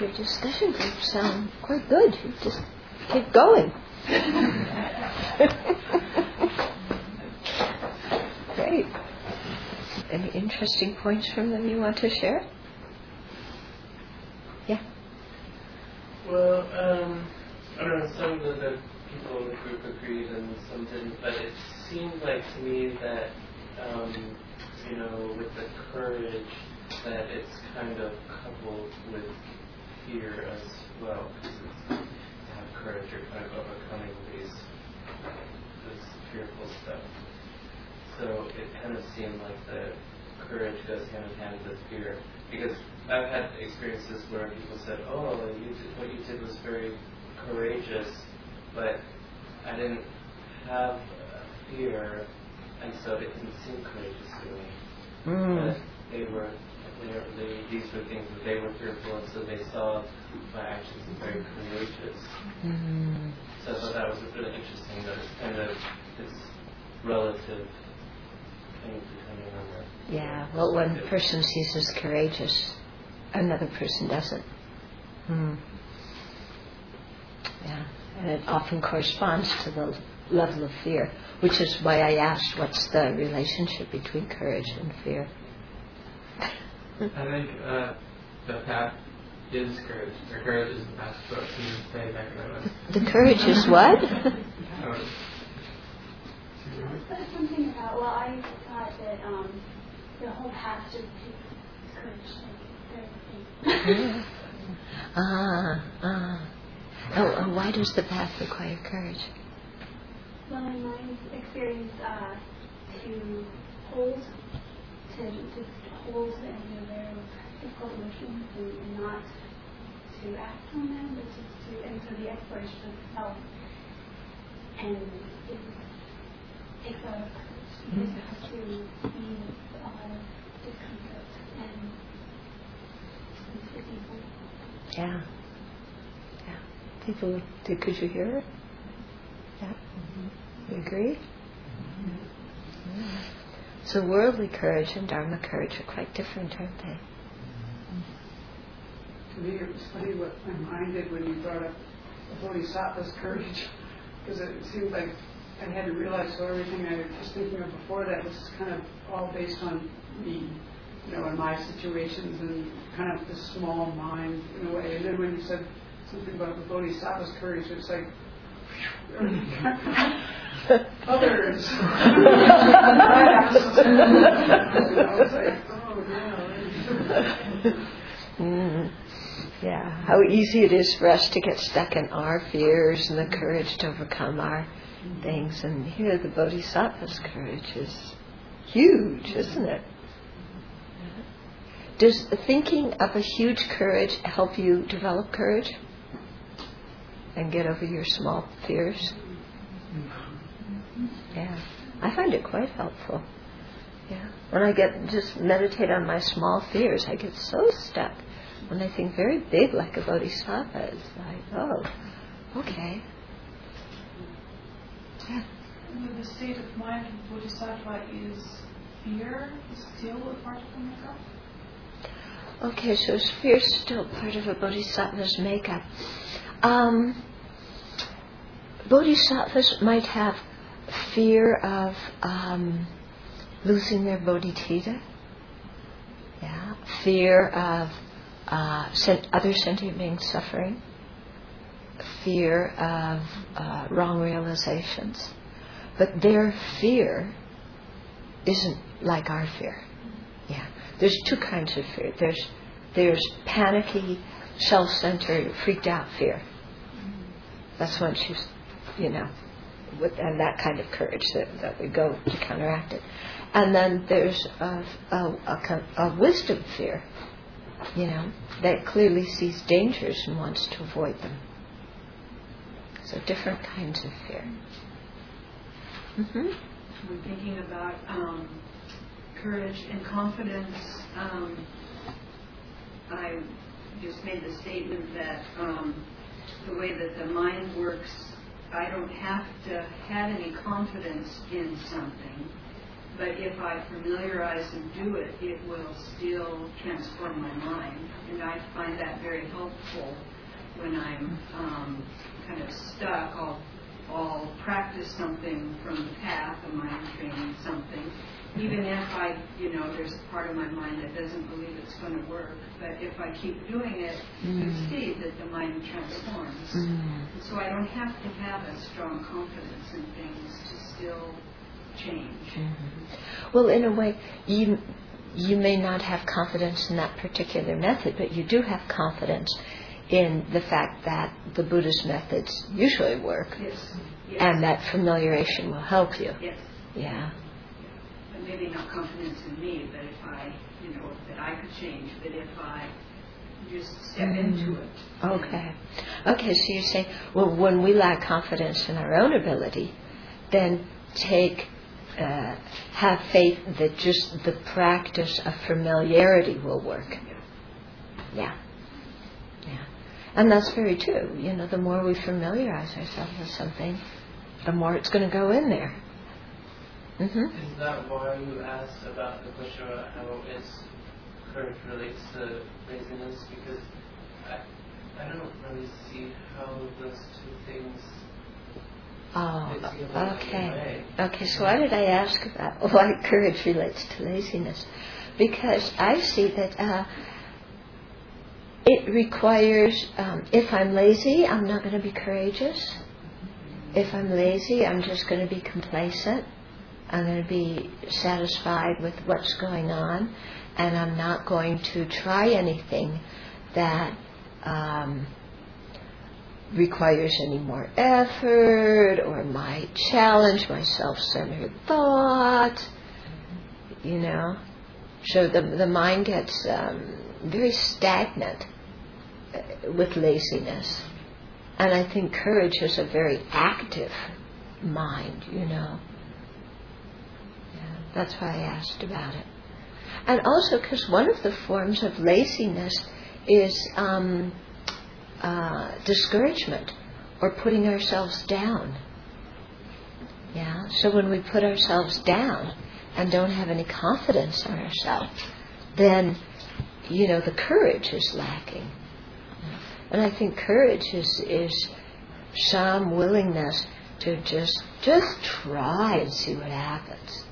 your discussion groups sound quite good. You just keep going. Great. Any interesting points from them you want to share? Yeah. Well, um, I don't know. Some of the people in the group agreed and some didn't, but it seemed like to me that, um, you know, with the courage, that it's kind of coupled with fear as well. Because it's to have courage, you're kind of overcoming these this fearful stuff. So it kind of seemed like the courage goes hand in hand with fear. Because I've had experiences where people said, "Oh, you did, what you did was very courageous," but I didn't have fear, and so it didn't seem courageous to me. Mm. But they were, they, they, these were things that they were fearful of, so they saw my actions as very courageous. Mm. So I thought that was a really interesting. That it's kind of it's relative thing depending on. Yeah. Well, one person sees as courageous, another person doesn't. Mm. Yeah and it often corresponds to the level of fear, which is why I asked what's the relationship between courage and fear. I think uh, the path is courage. The courage is the path to stay back in The courage is what? something about, well, I thought that um, the whole path should take courage. ah, ah. Oh, why does the path require courage? Well, in my experience, uh, to hold, to just hold and aware of difficult emotions and, not to act on them, but just to, enter the exploration of self. And it takes a lot of courage. Just have to be with a lot of discomfort and people. Yeah people did, could you hear it? Yeah. Mm-hmm. You agree? So worldly courage and Dharma courage are quite different, aren't they? To me, it was funny what my mind did when you brought up the Bodhisattva's courage, because it seemed like I had to realize so everything I was thinking of before that was kind of all based on me, you know, in my situations and kind of the small mind in a way. And then when you said something about the Bodhisattva's courage. It's like others. Yeah, how easy it is for us to get stuck in our fears and the courage to overcome our things. And here, the Bodhisattva's courage is huge, isn't it? Does thinking of a huge courage help you develop courage? and get over your small fears. Yeah, I find it quite helpful. Yeah, when I get just meditate on my small fears, I get so stuck. When I think very big, like a bodhisattva, it's like, oh, okay. Yeah. The state of mind of bodhisattva is fear is still a part of the makeup. Okay, so is fear still part of a bodhisattva's makeup? Um, bodhisattvas might have fear of um, losing their bodhicitta, yeah, fear of uh, other sentient beings suffering, fear of uh, wrong realizations. But their fear isn't like our fear. Yeah, there's two kinds of fear. There's there's panicky, self-centered, freaked out fear. That's when she's, you know, with, and that kind of courage that, that we go to counteract it. And then there's a, a, a, a wisdom fear, you know, that clearly sees dangers and wants to avoid them. So different kinds of fear. Mm-hmm. We're thinking about um, courage and confidence. Um, I just made the statement that um, the way that the mind works, I don't have to have any confidence in something but if I familiarize and do it, it will still transform my mind. And I find that very helpful when I'm um, kind of stuck. I'll, I'll practice something from the path, a mind training something, even if I, you know, there's a part of my mind that doesn't believe it's going to work. But if I keep doing it, mm. you see that the mind transforms. Mm. So I don't have to have a strong confidence in things to still change. Mm-hmm. Well, in a way, you you may not have confidence in that particular method, but you do have confidence in the fact that the Buddhist methods usually work, yes. Yes. and that familiarization will help you. Yes. Yeah maybe not confidence in me, but if I, you know, that I could change, but if I just step mm. into it. Okay. Okay, so you're saying, well, when we lack confidence in our own ability, then take, uh, have faith that just the practice of familiarity will work. Yeah. Yeah. And that's very true. You know, the more we familiarize ourselves with something, the more it's going to go in there. Mm-hmm. Is that why you asked about the question about how is courage relates to laziness? Because I, I don't really see how those two things. Oh, okay. Okay, so why did I ask about why courage relates to laziness? Because I see that uh, it requires, um, if I'm lazy, I'm not going to be courageous. If I'm lazy, I'm just going to be complacent. I'm going to be satisfied with what's going on, and I'm not going to try anything that um, requires any more effort or might challenge my self centered thought. You know? So the, the mind gets um, very stagnant uh, with laziness. And I think courage is a very active mind, you know. That's why I asked about it. And also because one of the forms of laziness is um, uh, discouragement or putting ourselves down. Yeah. So when we put ourselves down and don't have any confidence in ourselves, then you know the courage is lacking. And I think courage is is some willingness to just just try and see what happens.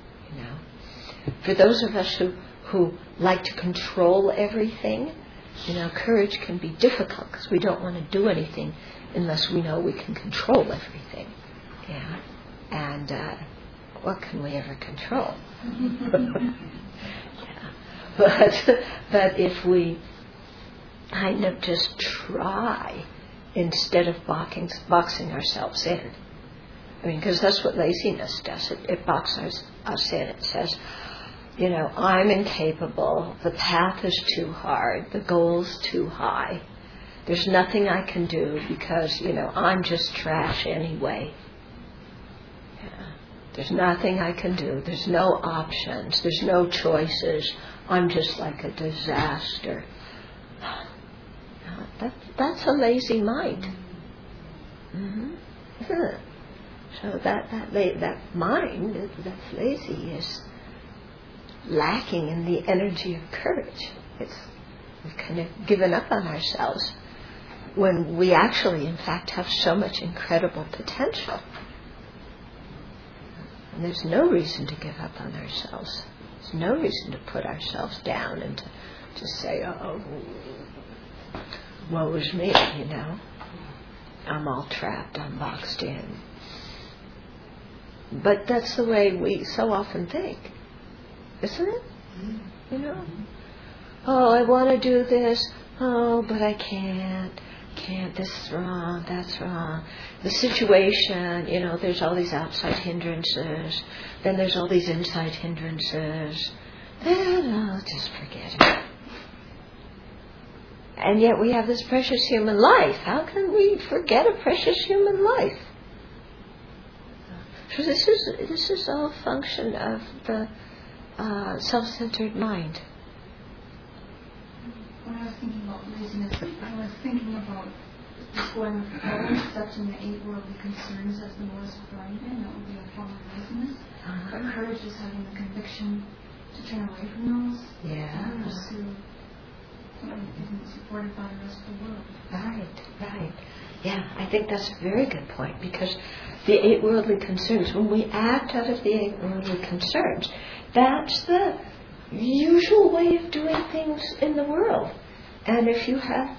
For those of us who who like to control everything, you know, courage can be difficult because we don't want to do anything unless we know we can control everything. Yeah, and uh, what can we ever control? yeah. But but if we kind of just try instead of boxing, boxing ourselves in, I mean, because that's what laziness does. It, it boxes us in. It says, you know, I'm incapable. The path is too hard. The goal's too high. There's nothing I can do because, you know, I'm just trash anyway. Yeah. There's nothing I can do. There's no options. There's no choices. I'm just like a disaster. That, that's a lazy mind. Mm-hmm. So that that that mind that's lazy is lacking in the energy of courage. It's we've kind of given up on ourselves when we actually, in fact, have so much incredible potential. And there's no reason to give up on ourselves. There's no reason to put ourselves down and to, to say, oh, woe is me, you know. I'm all trapped, I'm boxed in. But that's the way we so often think, isn't it? You know? Oh, I want to do this. Oh, but I can't. Can't. This is wrong. That's wrong. The situation, you know, there's all these outside hindrances. Then there's all these inside hindrances. Then I'll just forget it. And yet we have this precious human life. How can we forget a precious human life? So this is this is all function of the uh, self-centered mind. When I was thinking about laziness, I was thinking about is going all accepting the eight worldly concerns as the Lord's guardian. That would be a form of laziness. Uh-huh. But courage is having the conviction to turn away from those Yeah. and pursue something that isn't supported by the rest of the world. Right, right. Yeah, I think that's a very good point because the eight worldly concerns, when we act out of the eight worldly concerns, that's the usual way of doing things in the world. And if you have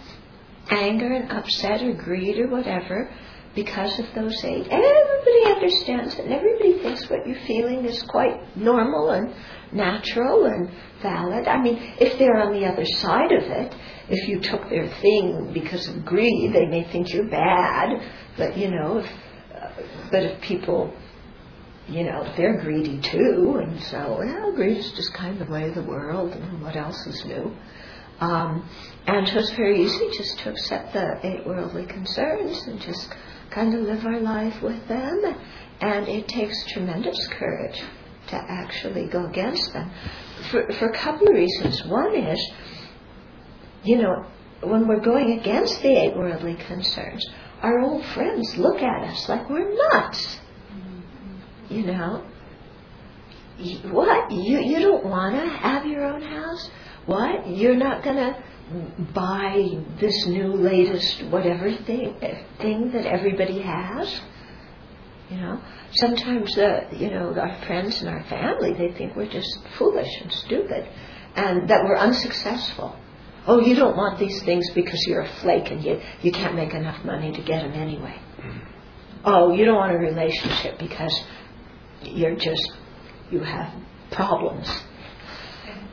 anger and upset or greed or whatever because of those eight, everybody understands it and everybody thinks what you're feeling is quite normal and natural and valid. I mean, if they're on the other side of it, if you took their thing because of greed, they may think you're bad. But you know, if, uh, but if people, you know, they're greedy too, and so well, greed is just kind of the way of the world, and what else is new? Um, and so it's very easy just to accept the eight worldly concerns and just kind of live our life with them. And it takes tremendous courage to actually go against them for, for a couple of reasons. One is, you know, when we're going against the eight worldly concerns, our old friends look at us like we're nuts. You know, what? You, you don't want to have your own house? What? You're not going to buy this new latest whatever thing, thing that everybody has? You know, sometimes the you know our friends and our family they think we're just foolish and stupid, and that we're unsuccessful. Oh, you don't want these things because you're a flake and you you can't make enough money to get them anyway. Mm-hmm. Oh, you don't want a relationship because you're just you have problems.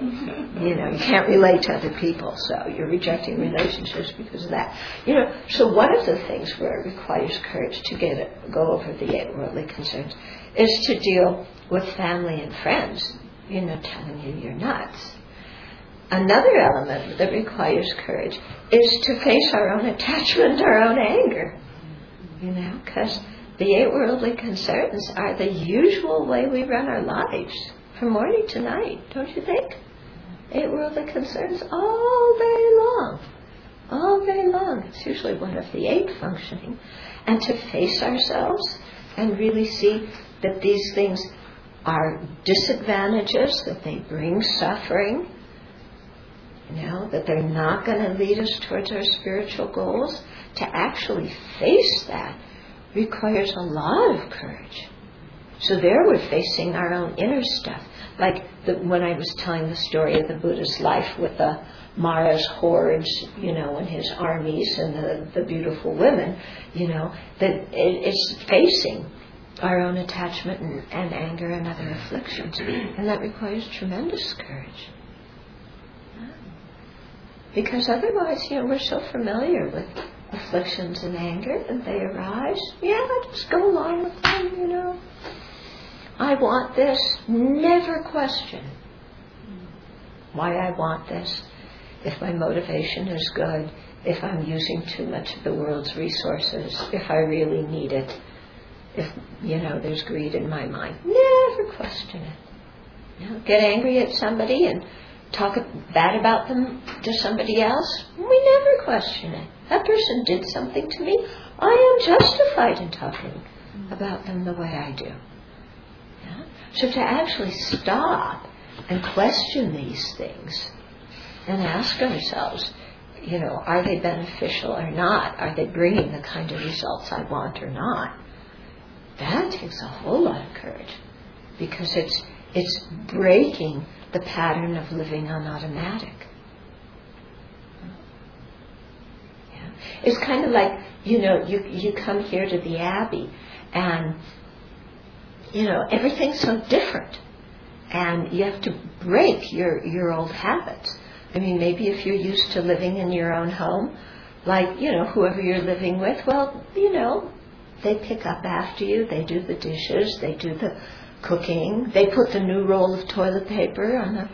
You know, you can't relate to other people, so you're rejecting relationships because of that. You know, so one of the things where it requires courage to get it, go over the eight worldly concerns is to deal with family and friends, you know, telling you you're nuts. Another element that requires courage is to face our own attachment, our own anger. You know, because the eight worldly concerns are the usual way we run our lives from morning to night, don't you think? Eight worldly concerns all day long. All day long. It's usually one of the eight functioning. And to face ourselves and really see that these things are disadvantages, that they bring suffering, you know, that they're not going to lead us towards our spiritual goals, to actually face that requires a lot of courage. So there we're facing our own inner stuff. Like the, when I was telling the story of the Buddha's life with the Mara's hordes, you know, and his armies and the, the beautiful women, you know, that it, it's facing our own attachment and, and anger and other afflictions. And that requires tremendous courage. Because otherwise, you know, we're so familiar with afflictions and anger and they arise. Yeah, just go along with them, you know. I want this. Never question why I want this. If my motivation is good, if I'm using too much of the world's resources, if I really need it, if, you know, there's greed in my mind. Never question it. You know, get angry at somebody and talk bad about them to somebody else. We never question it. That person did something to me. I am justified in talking about them the way I do. Yeah? So to actually stop and question these things and ask ourselves, you know, are they beneficial or not? Are they bringing the kind of results I want or not? That takes a whole lot of courage because it's it's breaking the pattern of living on automatic. Yeah. It's kind of like, you know, you, you come here to the Abbey and, you know, everything's so different. And you have to break your, your old habits. I mean, maybe if you're used to living in your own home, like, you know, whoever you're living with, well, you know, they pick up after you, they do the dishes, they do the cooking. They put the new roll of toilet paper on the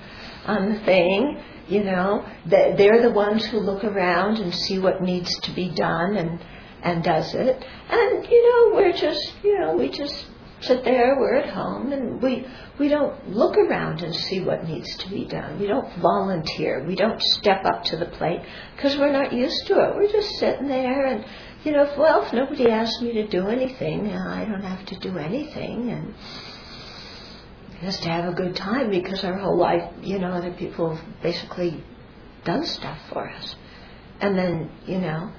on the thing. You know, they're the ones who look around and see what needs to be done and and does it. And you know, we're just you know we just sit there, we're at home, and we, we don't look around and see what needs to be done. We don't volunteer. We don't step up to the plate because we're not used to it. We're just sitting there and, you know, if, well, if nobody asks me to do anything, I don't have to do anything. And just to have a good time because our whole life, you know, other people basically done stuff for us. And then, you know,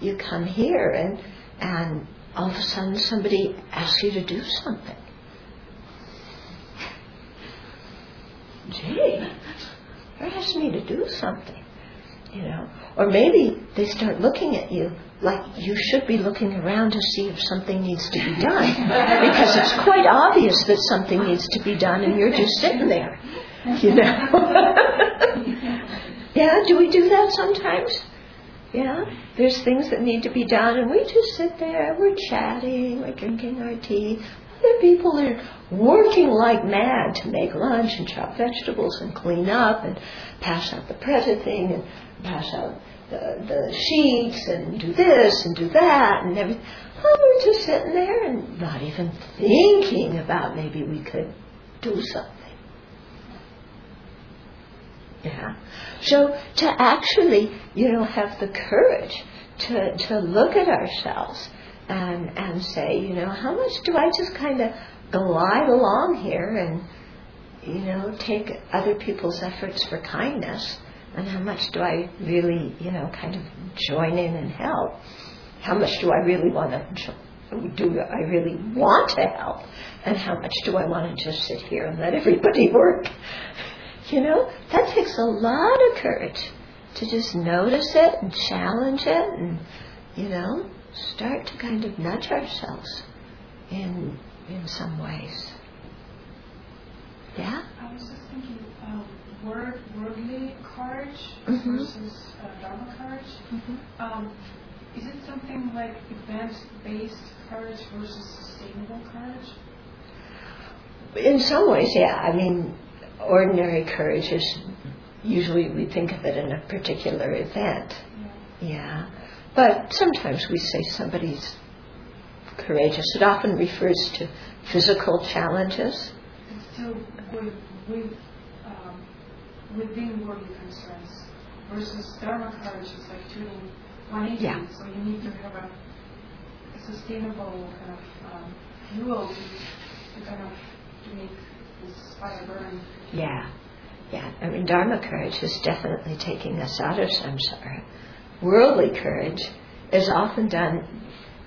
you come here and, and all of a sudden somebody asks you to do something. Gee, they're asking me to do something, you know. Or maybe they start looking at you like you should be looking around to see if something needs to be done. because it's quite obvious that something needs to be done and you're just sitting there, you know. yeah, do we do that sometimes? Yeah, there's things that need to be done, and we just sit there, we're chatting, we're drinking our tea. Other people are working like mad to make lunch and chop vegetables and clean up and pass out the present thing and pass out the, the sheets and do this and do that and everything. Oh, well, we're just sitting there and not even thinking about maybe we could do something. Yeah. So to actually, you know, have the courage to, to look at ourselves and, and say, you know, how much do I just kind of glide along here and, you know, take other people's efforts for kindness and how much do I really, you know, kind of join in and help? How much do I really want to do I really want to help? And how much do I want to just sit here and let everybody work? You know, that takes a lot of courage to just notice it and challenge it and, you know, start to kind of nudge ourselves in in some ways. Yeah? I was just thinking, word, worldly courage Mhm. versus uh, Dharma courage. Mm-hmm. Um, is it something like event-based courage versus sustainable courage? In some ways, yeah. I mean, ordinary courage is usually we think of it in a particular event. Yeah. Yeah. But sometimes we say somebody's courageous. It often refers to physical challenges. And with, with um, within worldly concerns versus Dharma courage is like turning 180. Yeah. So you need to have a, a sustainable kind of um, fuel to, to kind of to make this fire burn. Yeah. Yeah. I mean, Dharma courage is definitely taking us out of samsara. Worldly courage is often done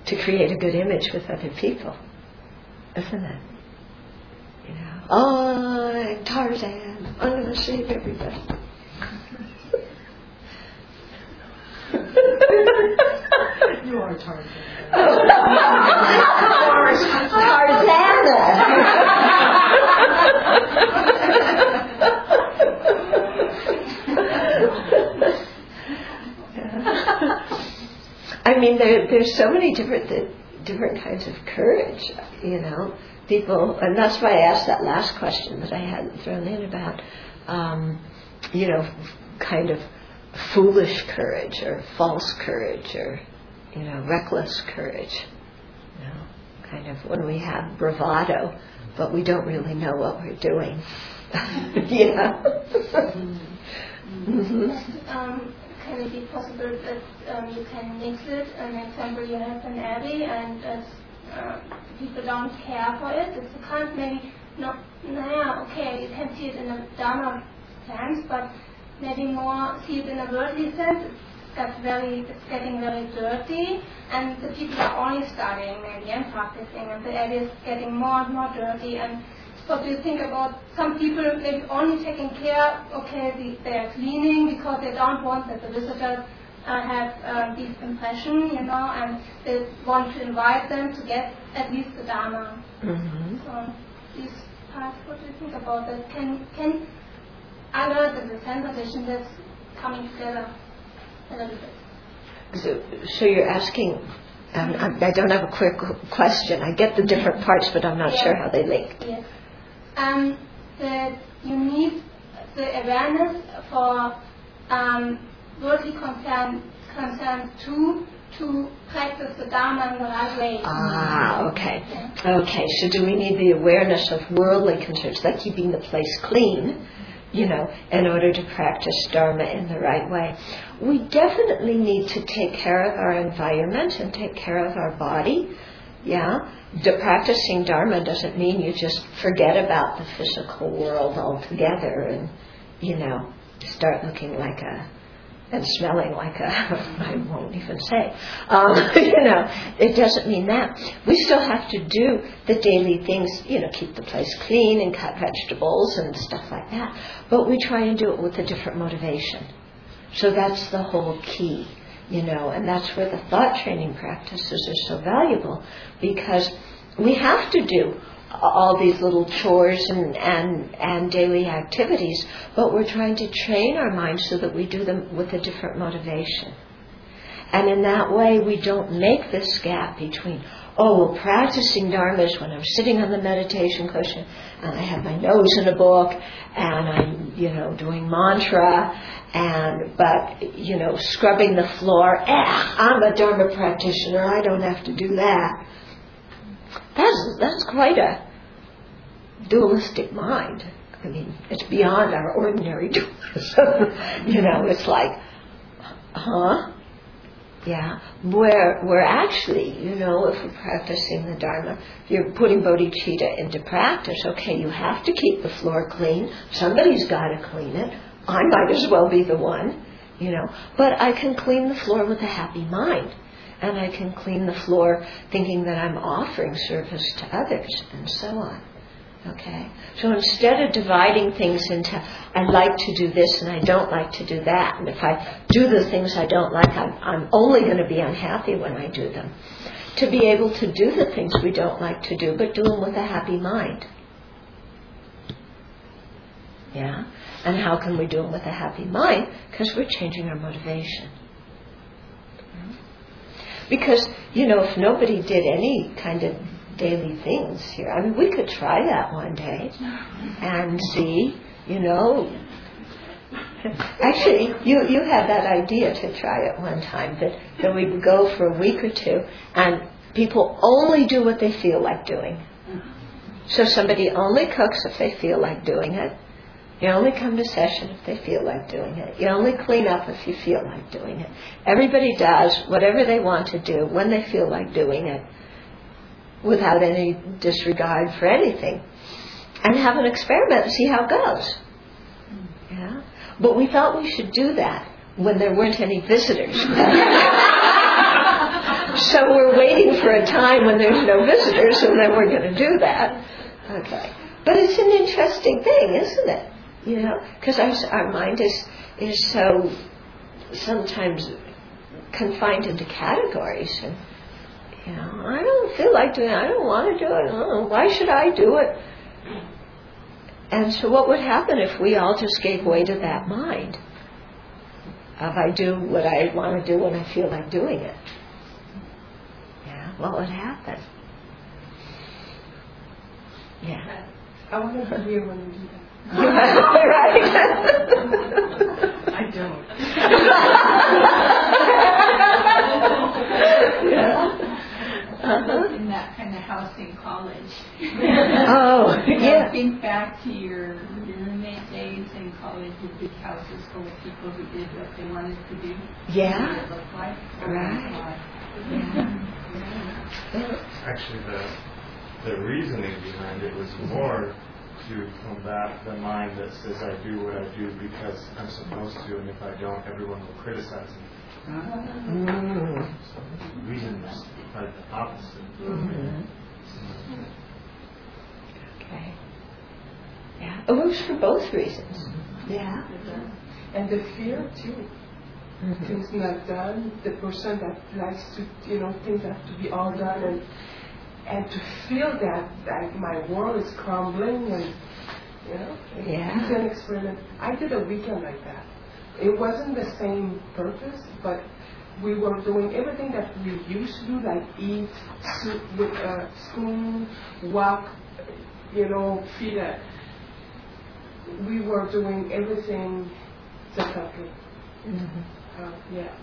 to create a good image with other people, isn't it? Oh, I'm Tarzan. I'm going to save everybody. You are Tarzan. I mean, there, there's so many different different kinds of courage, you know. People, and that's why I asked that last question that I hadn't thrown in about, um, you know, kind of foolish courage or false courage or, you know, reckless courage. You know, kind of when we have bravado, but we don't really know what we're doing. yeah. mm-hmm. Um, can it be possible that um, you can mix it? An example, you have an abbey and as uh, people don't care for it, it's a kind maybe not, nah, okay, you can see it in a Dharma sense, but maybe more see it in a worldly sense. It's got very, it's getting very dirty, and the people are only studying maybe and practicing, and the area is getting more and more dirty. And what do you think about some people maybe only taking care? Okay, the, they are cleaning because they don't want that the visitors uh, have uh, this impression, you know, and they want to invite them to get at least the Dharma. Mm-hmm. So, these parts, what do you think about that? Can can learned that the sense vision that's coming together a little bit. So, so you're asking, um, I, I don't have a quick question. I get the different parts, but I'm not Yeah. sure how they link. Yes. Um, that you need the awareness for um, worldly concern, too, to practice the Dharma in the right way. Ah, okay. Okay, so do we need the awareness of worldly concerns, like keeping the place clean, you know, in order to practice Dharma in the right way? We definitely need to take care of our environment and take care of our body. Yeah, the practicing Dharma doesn't mean you just forget about the physical world altogether and, you know, start looking like a and smelling like a, I won't even say, um, you know, it doesn't mean that. We still have to do the daily things, you know, keep the place clean and cut vegetables and stuff like that. But we try and do it with a different motivation. So that's the whole key, you know, and that's where the thought training practices are so valuable because we have to do all these little chores and, and, and daily activities, but we're trying to train our minds so that we do them with a different motivation. And in that way, we don't make this gap between, oh, well, practicing Dharma is when I'm sitting on the meditation cushion and I have my nose in a book and I'm, you know, doing mantra and, but, you know, scrubbing the floor, eh, I'm a Dharma practitioner, I don't have to do that. That's, that's quite a dualistic mind. I mean, it's beyond our ordinary dualism. you know, it's like, huh? Yeah, where where actually, you know, if we're practicing the Dharma, you're putting bodhicitta into practice. Okay, you have to keep the floor clean. Somebody's got to clean it. I might as well be the one, you know. But I can clean the floor with a happy mind and I can clean the floor thinking that I'm offering service to others, and so on. Okay? So instead of dividing things into, I like to do this and I don't like to do that, and if I do the things I don't like, I'm, I'm only going to be unhappy when I do them. To be able to do the things we don't like to do, but do them with a happy mind. Yeah? And how can we do them with a happy mind? Because we're changing our motivation. Because, you know, if nobody did any kind of daily things here, I mean, we could try that one day and see, you know. Actually, you, you had that idea to try it one time, that, that we would go for a week or two and people only do what they feel like doing. So somebody only cooks if they feel like doing it you only come to session if they feel like doing it. You only clean up if you feel like doing it. Everybody does whatever they want to do when they feel like doing it without any disregard for anything. And have an experiment and see how it goes. Yeah? But we thought we should do that when there weren't any visitors. so we're waiting for a time when there's no visitors and then we're going to do that. Okay. But it's an interesting thing, isn't it? you know, because our, our mind is is so sometimes confined into categories, and you know, I don't feel like doing it. I don't want to do it. Oh, why should I do it? And so, what would happen if we all just gave way to that mind? If I do what I want to do when I feel like doing it, yeah, what would happen? Yeah. I want to hear when you do that right? I don't. yeah. Uh-huh. In that kind of house in college. oh, yeah. Think back to your, your roommate days in college with big houses full of people who did what they wanted to do. Yeah. What it looked like. Right. Yeah. Actually, the the reasoning behind it was more to combat the mind that says I do what I do because I'm supposed to, and if I don't, everyone will criticize me. Mm. So like the opposite. Mm-hmm. Okay. Yeah, it works for both reasons. Mm-hmm. Yeah. And the fear too. Mm-hmm. Things not done. The person that likes to, you know, things have to be all done and and to feel that like my world is crumbling and you know yeah. it's an experiment. I did a weekend like that. It wasn't the same purpose, but we were doing everything that we used to do, like eat, soup with a spoon, walk, you know, feed it. We were doing everything separately. Mm-hmm. Uh, yeah.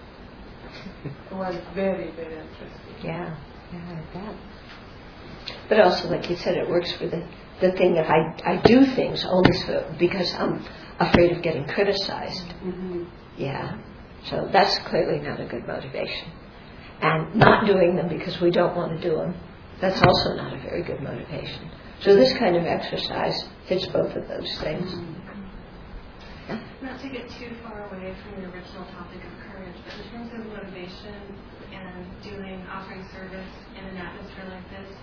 It was very, very interesting. Yeah, yeah, I bet. But also, like you said, it works for the, the thing that I, I do things only so, because I'm afraid of getting criticized. Mm-hmm. Yeah. So that's clearly not a good motivation. And not doing them because we don't want to do them, that's also not a very good motivation. So this kind of exercise hits both of those things. Yeah? Not to get too far away from the original topic of courage, but in terms of motivation and doing offering service in an atmosphere like this,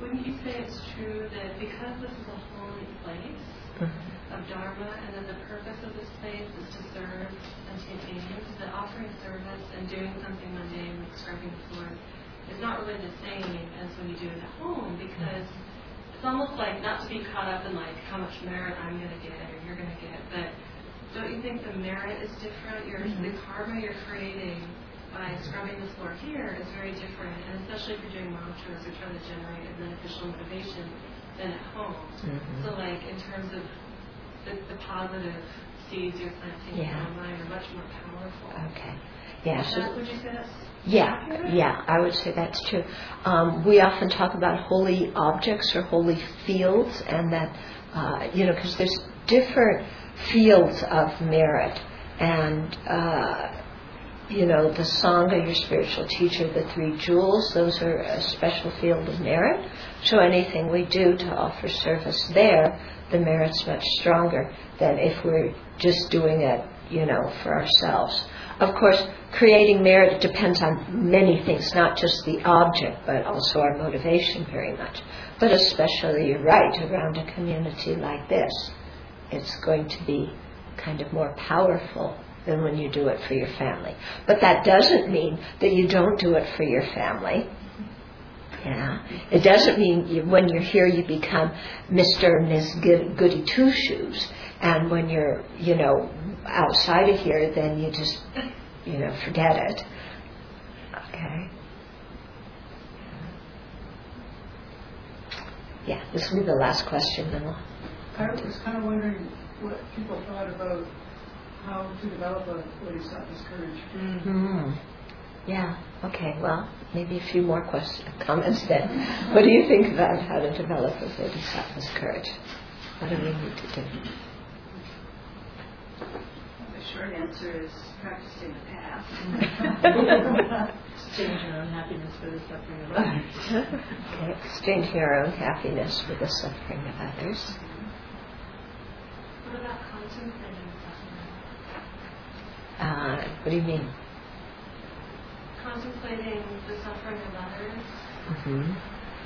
wouldn't you say it's true that because this is a holy place mm-hmm. Of Dharma and that the purpose of this place is to serve and sentient beings, that offering service and doing something mundane like scrubbing the floors is not really the same as when you do it at home because it's almost like not to be caught up in like how much merit I'm going to get or you're going to get, but don't you think the merit is different? Your, mm-hmm. The karma you're creating by scrubbing the floor here is very different, and especially if you're doing mantras or trying to generate a beneficial motivation than at home. Mm-hmm. So, like in terms of the, the positive seeds you're planting yeah. mind are much more powerful. Okay. Yeah. So, that, would you say that's yeah, accurate? yeah, I would say that's true. Um, we often talk about holy objects or holy fields, and that uh, you know, because there's different fields of merit, and uh, you know, the Sangha, your spiritual teacher, the three jewels, those are a special field of merit. So anything we do to offer service there, the merit's much stronger than if we're just doing it, you know, for ourselves. Of course, creating merit depends on many things, not just the object, but also our motivation very much. But especially, you're right, around a community like this, it's going to be kind of more powerful than when you do it for your family. But that doesn't mean that you don't do it for your family. Yeah. It doesn't mean you, when you're here you become Mr. and Miss Goody Two Shoes, and when you're, you know, outside of here, then you just, you know, forget it. Okay. Yeah, this will be the last question, then we'll. I was kind of wondering what people thought about how to develop a bodhisattva's courage. Mm-hmm. Yeah. Okay. Well, maybe a few more questions, comments then. what do you think about how to develop a bodhisattva's courage? What do we need to do? The short answer is practicing the path. Exchanging our own happiness for the suffering of others. okay. Exchanging our own happiness for the suffering of others. What about contemplating suffering? Uh, what do you mean? Contemplating the suffering of others, mm-hmm.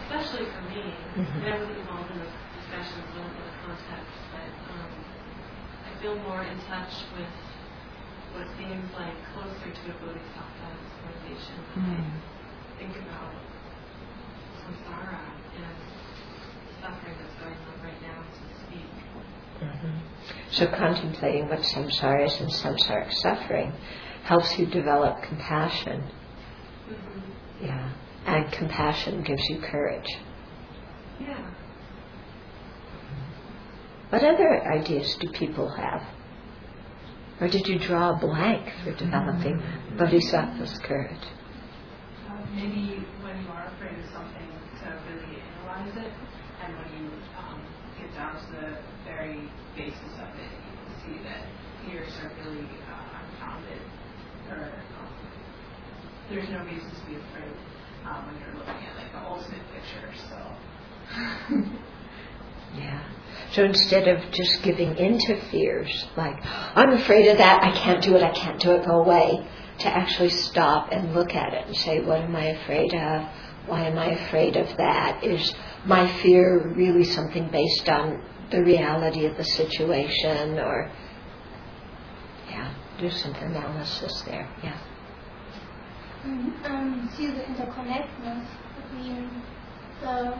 especially for me. Mm-hmm. I wasn't involved in the discussions not in the context, but um, I feel more in touch with what seems like closer to a bodhisattva's motivation when mm. I think about samsara and suffering that's going on right now to speak. Mm-hmm. So contemplating what samsara is and samsaric suffering helps you develop compassion. Yeah. And compassion gives you courage. Yeah. What other ideas do people have? Or did you draw a blank for developing mm-hmm. bodhisattva's courage? Uh, maybe when you are afraid of something, to really analyze it, and when you um, get down to the very basis of it, you can see that fears are really uh, unfounded. Or um, there's no reason to be afraid um, when you're looking at like the ultimate picture. So. yeah. So instead of just giving into fears, like, I'm afraid of that, I can't do it, I can't do it, go away, to actually stop and look at it and say, what am I afraid of? Why am I afraid of that? Is my fear really something based on the reality of the situation or yeah do some analysis there yeah um, see the interconnectedness between the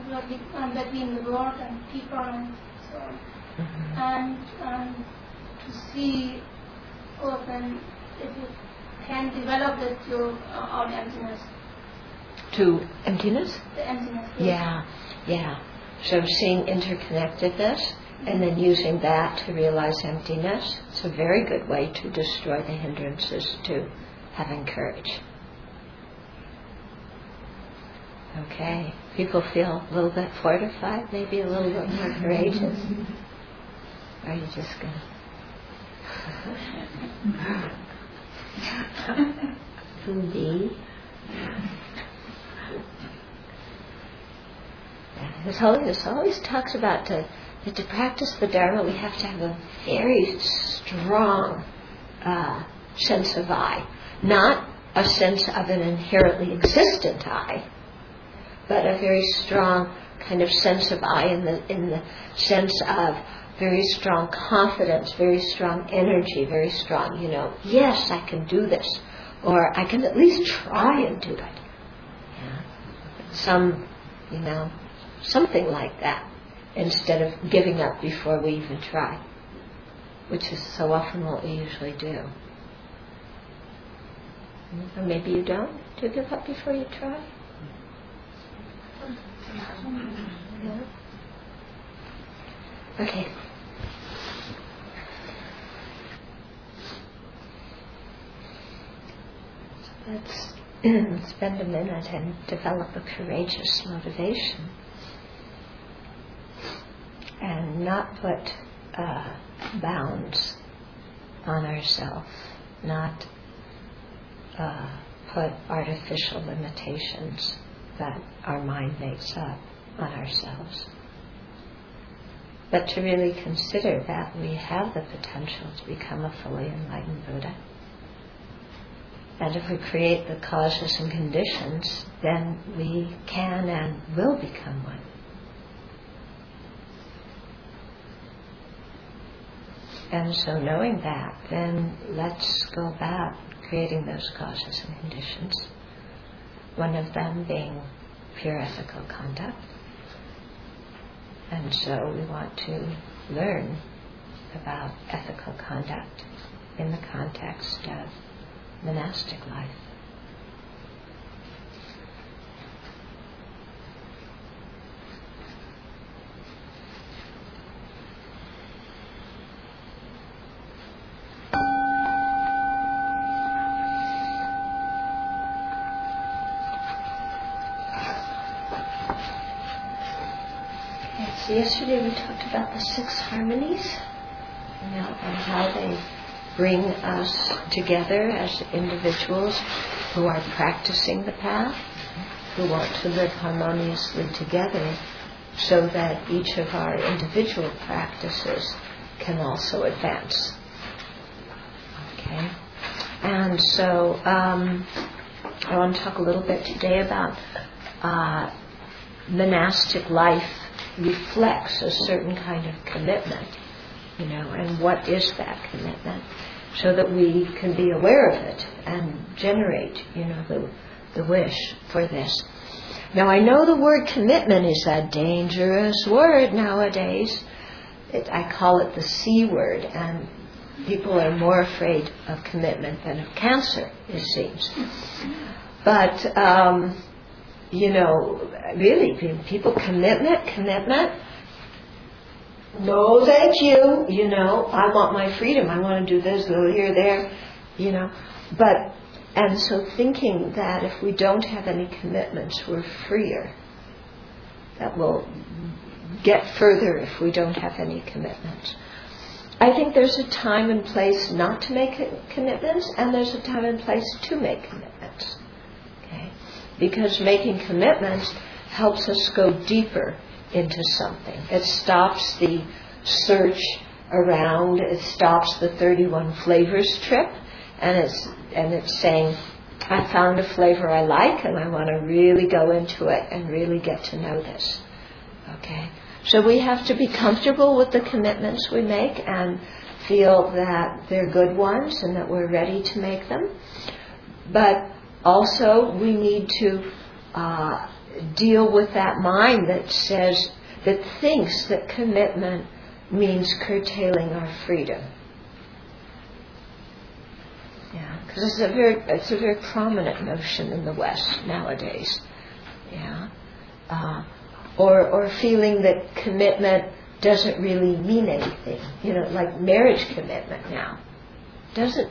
um, between the world and people and so on. Mm-hmm. and um, to see often if you can develop it to uh, emptiness to emptiness the emptiness yeah yeah so seeing interconnectedness and then using that to realize emptiness. It's a very good way to destroy the hindrances to having courage. Okay. People feel a little bit fortified, maybe a little bit more courageous. Are you just going to? Indeed. His Holiness always talks about to, that to practice the Dharma, we have to have a very strong uh, sense of I. Not a sense of an inherently existent I, but a very strong kind of sense of I in the, in the sense of very strong confidence, very strong energy, very strong, you know, yes, I can do this, or I can at least try and do it. Yeah. Some, you know, something like that, instead of giving up before we even try, which is so often what we usually do. Or maybe you don't. Do give up before you try? Okay. Let's spend a minute and develop a courageous motivation and not put uh, bounds on ourselves, not uh, put artificial limitations that our mind makes up on ourselves. But to really consider that we have the potential to become a fully enlightened Buddha. And if we create the causes and conditions, then we can and will become one. And so, knowing that, then let's go about creating those causes and conditions. One of them being pure ethical conduct. And so, we want to learn about ethical conduct in the context of monastic life. So yesterday we talked about the six harmonies, and how they bring us together as individuals who are practicing the path, who want to live harmoniously together, so that each of our individual practices can also advance. Okay? And so um, I want to talk a little bit today about uh, monastic life reflects a certain kind of commitment you know, and what is that commitment, so that we can be aware of it and generate, you know, the, the wish for this. Now, I know the word commitment is a dangerous word nowadays. It, I call it the C word, and people are more afraid of commitment than of cancer, it seems. But, um, you know, really, people commitment, commitment no, thank you. You know, I want my freedom. I want to do this, go here, there. You know, but and so thinking that if we don't have any commitments, we're freer. That will get further if we don't have any commitments. I think there's a time and place not to make commitments, and there's a time and place to make commitments. Because making commitments helps us go deeper into something. It stops the search around, it stops the 31 flavors trip, and it's, and it's saying, I found a flavor I like and I want to really go into it and really get to know this. Okay? So we have to be comfortable with the commitments we make and feel that they're good ones and that we're ready to make them. But also we need to uh, deal with that mind that says, that thinks that commitment means curtailing our freedom. Yeah, because it's a very it's a very prominent notion in the West nowadays. Yeah, uh, or or feeling that commitment doesn't really mean anything. You know, like marriage commitment now doesn't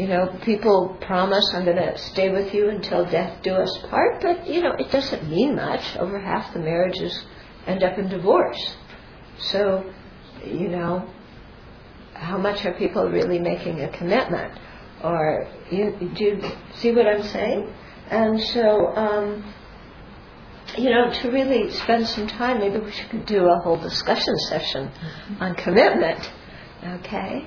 you know, people promise I'm going to stay with you until death do us part, but you know, it doesn't mean much. Over half the marriages end up in divorce. So, you know, how much are people really making a commitment? Or you, do you see what I'm saying? And so, um, you know, to really spend some time, maybe we should do a whole discussion session on commitment. Okay?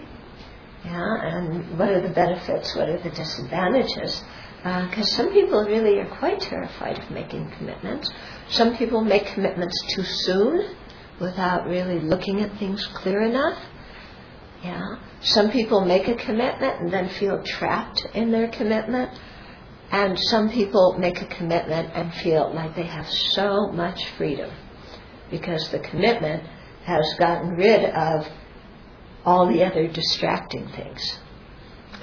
Yeah, and what are the benefits? What are the disadvantages? Because uh, some people really are quite terrified of making commitments. Some people make commitments too soon without really looking at things clear enough. Yeah. Some people make a commitment and then feel trapped in their commitment. And some people make a commitment and feel like they have so much freedom because the commitment has gotten rid of all the other distracting things.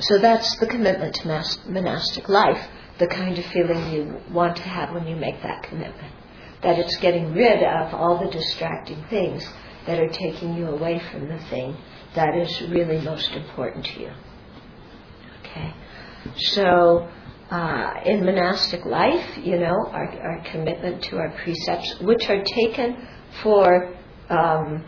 So that's the commitment to monastic life, the kind of feeling you want to have when you make that commitment. That it's getting rid of all the distracting things that are taking you away from the thing that is really most important to you. Okay? So, uh, in monastic life, you know, our, our, commitment to our precepts, which are taken for um,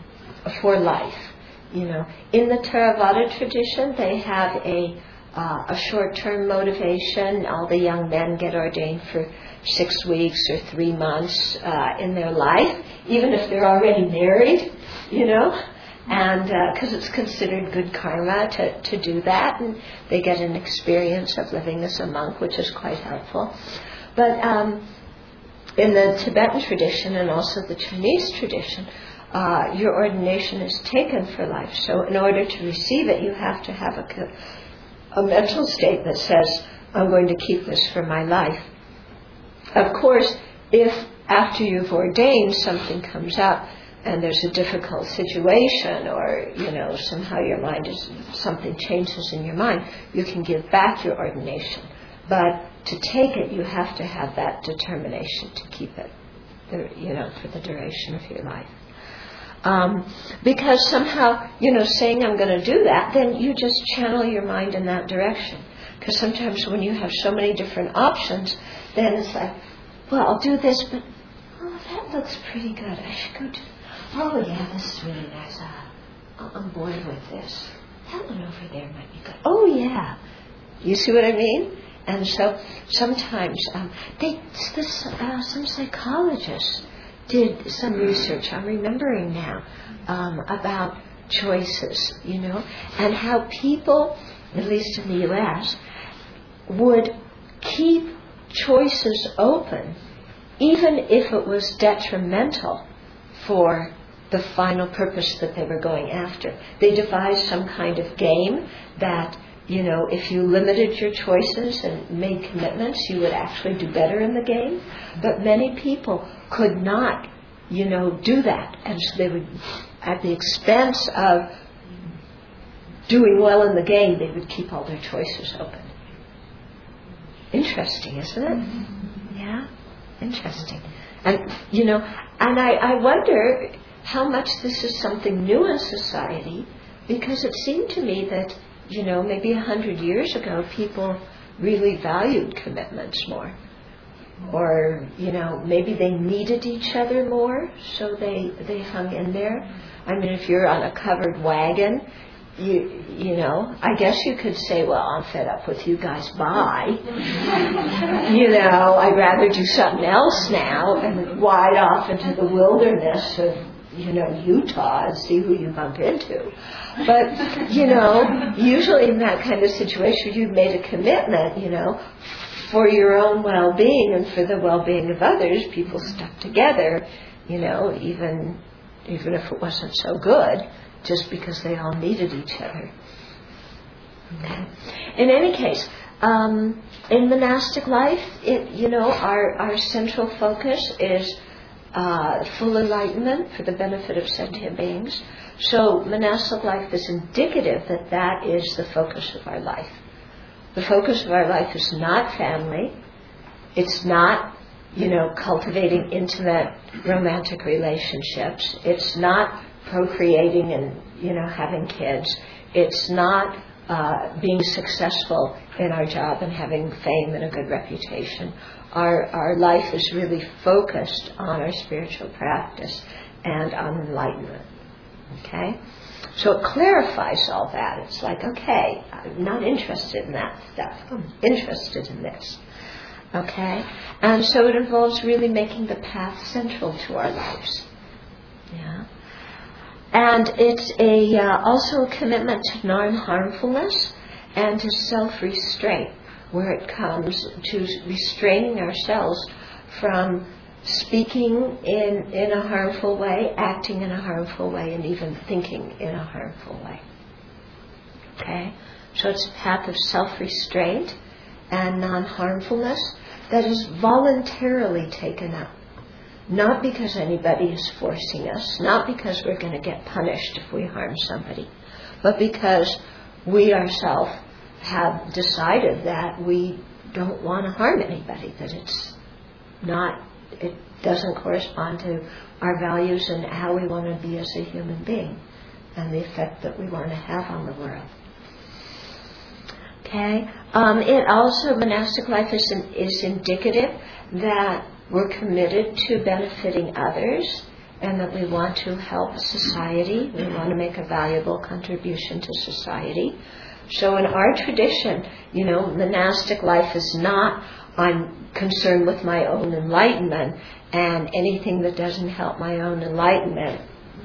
for life. You know, in the Theravada tradition, they have a uh, a short-term motivation. All the young men get ordained for six weeks or three months uh, in their life, even if they're already married. You know, and because uh, it's considered good karma to, to do that, and they get an experience of living as a monk, which is quite helpful. But um, in the Tibetan tradition and also the Chinese tradition, uh, your ordination is taken for life. So, in order to receive it, you have to have a, a mental state that says, I'm going to keep this for my life. Of course, if after you've ordained something comes up, and there's a difficult situation or you know somehow your mind is something changes in your mind you can give back your ordination but to take it you have to have that determination to keep it you know for the duration of your life um, because somehow you know saying i'm going to do that then you just channel your mind in that direction because sometimes when you have so many different options then it's like well i'll do this but oh that looks pretty good i should go do oh yeah, this is really nice. Uh, I'm bored with this. That one over there might be good. Oh yeah. You see what I mean? And so sometimes um, they, this, uh, some psychologists did some research. I'm remembering now um, about choices, you know, and how people, at least in the U.S., would keep choices open, even if it was detrimental for the final purpose that they were going after. They devised some kind of game that, you know, if you limited your choices and made commitments, you would actually do better in the game. But many people could not, you know, do that. And so they would, at the expense of doing well in the game, they would keep all their choices open. Interesting, isn't it? Yeah? Interesting. And, you know, and I, I wonder how much this is something new in society because it seemed to me that, you know, maybe a hundred years ago people really valued commitments more. Or, you know, maybe they needed each other more, so they, they hung in there. I mean, if you're on a covered wagon, you you know, I guess you could say, well, I'm fed up with you guys. Bye. you know, I'd rather do something else now and ride off into the wilderness of you know, Utah and see who you bump into. But, you know, usually in that kind of situation, you've made a commitment, you know, for your own well-being and for the well-being of others. People stuck together, you know, even, even if it wasn't so good, just because they all needed each other. Okay. In any case, um, in monastic life, it, you know, our, our central focus is uh, full enlightenment for the benefit of sentient beings. So monastic life is indicative that that is the focus of our life. The focus of our life is not family. It's not, you know, cultivating intimate romantic relationships. It's not procreating and, you know, having kids. It's not uh, being successful in our job and having fame and a good reputation. Our, our life is really focused on our spiritual practice and on enlightenment. Okay? So it clarifies all that. It's like, okay, I'm not interested in that stuff. I'm interested in this. Okay? And so it involves really making the path central to our lives. Yeah. And it's a uh, also a commitment to non-harmfulness and to self-restraint, where it comes to restraining ourselves from speaking in, in a harmful way, acting in a harmful way, and even thinking in a harmful way. Okay? So it's a path of self restraint and non harmfulness that is voluntarily taken up. Not because anybody is forcing us, not because we're going to get punished if we harm somebody, but because we ourselves have decided that we don't want to harm anybody, that it's not it doesn't correspond to our values and how we want to be as a human being and the effect that we want to have on the world. Okay. Um, it also monastic life is in, is indicative that we're committed to benefiting others and that we want to help society. We want to make a valuable contribution to society. So in our tradition, you know, monastic life is not I'm concerned with my own enlightenment, and anything that doesn't help my own enlightenment,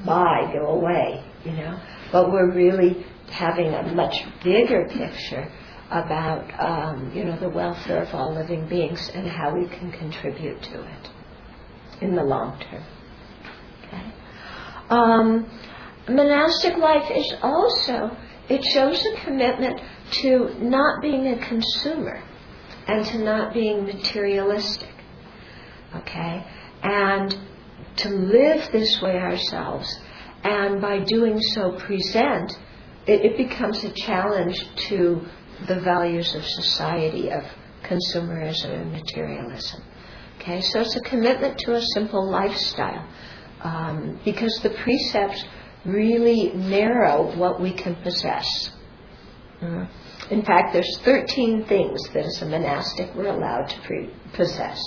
bye, go away, you know. But we're really having a much bigger picture about, um, you know, the welfare of all living beings and how we can contribute to it in the long term. Okay. Um, monastic life is also it shows a commitment to not being a consumer and to not being materialistic. Okay? And to live this way ourselves, and by doing so, present, it, it becomes a challenge to the values of society of consumerism and materialism. Okay, so it's a commitment to a simple lifestyle um, because the precepts really narrow what we can possess. Mm-hmm. In fact, there's 13 things that as a monastic we're allowed to pre- possess.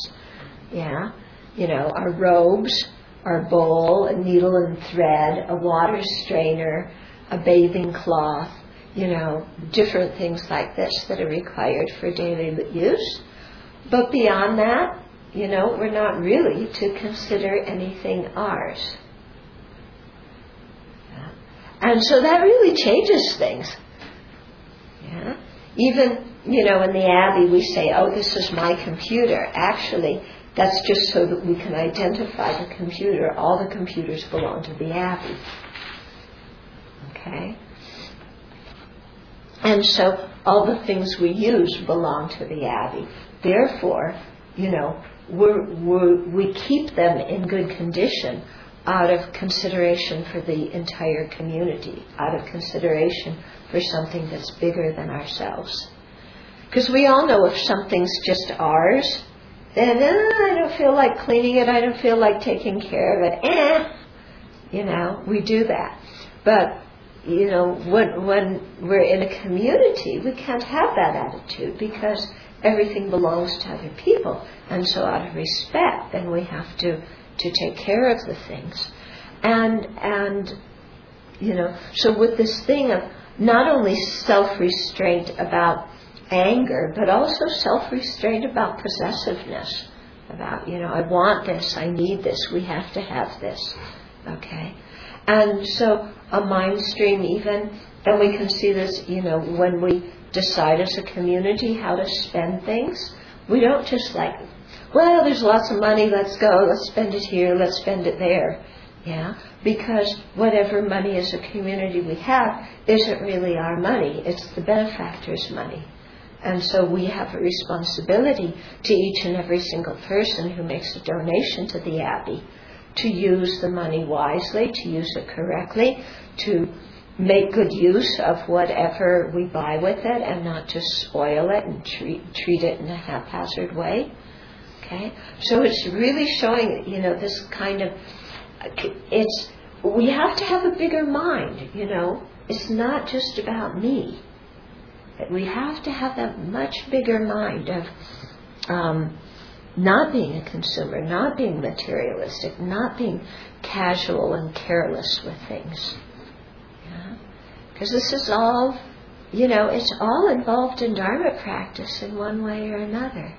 Yeah, you know, our robes, our bowl, a needle and thread, a water strainer, a bathing cloth, you know, different things like this that are required for daily use. But beyond that, you know, we're not really to consider anything ours. And so that really changes things. Yeah? Even, you know, in the Abbey we say, oh, this is my computer. Actually, that's just so that we can identify the computer. All the computers belong to the Abbey. Okay? And so all the things we use belong to the Abbey. Therefore, you know, we're, we're, we keep them in good condition out of consideration for the entire community, out of consideration for something that's bigger than ourselves. Because we all know if something's just ours, then eh, I don't feel like cleaning it, I don't feel like taking care of it, eh, you know, we do that. But, you know, when, when we're in a community, we can't have that attitude because everything belongs to other people. And so out of respect, then we have to to take care of the things. And, and, you know, so with this thing of not only self restraint about anger, but also self restraint about possessiveness. About, you know, I want this, I need this, we have to have this. Okay? And so a mind stream, even, and we can see this, you know, when we decide as a community how to spend things. We don't just like well, there's lots of money, let's go, let's spend it here, let's spend it there. Yeah, because whatever money as a community we have isn't really our money, it's the benefactor's money. And so we have a responsibility to each and every single person who makes a donation to the Abbey to use the money wisely, to use it correctly, to make good use of whatever we buy with it and not just spoil it and treat, treat it in a haphazard way. So it's really showing, you know, this kind of, it's, we have to have a bigger mind, you know. It's not just about me. We have to have that much bigger mind of um, not being a consumer, not being materialistic, not being casual and careless with things. Because this is all, you know, it's all involved in Dharma practice in one way or another.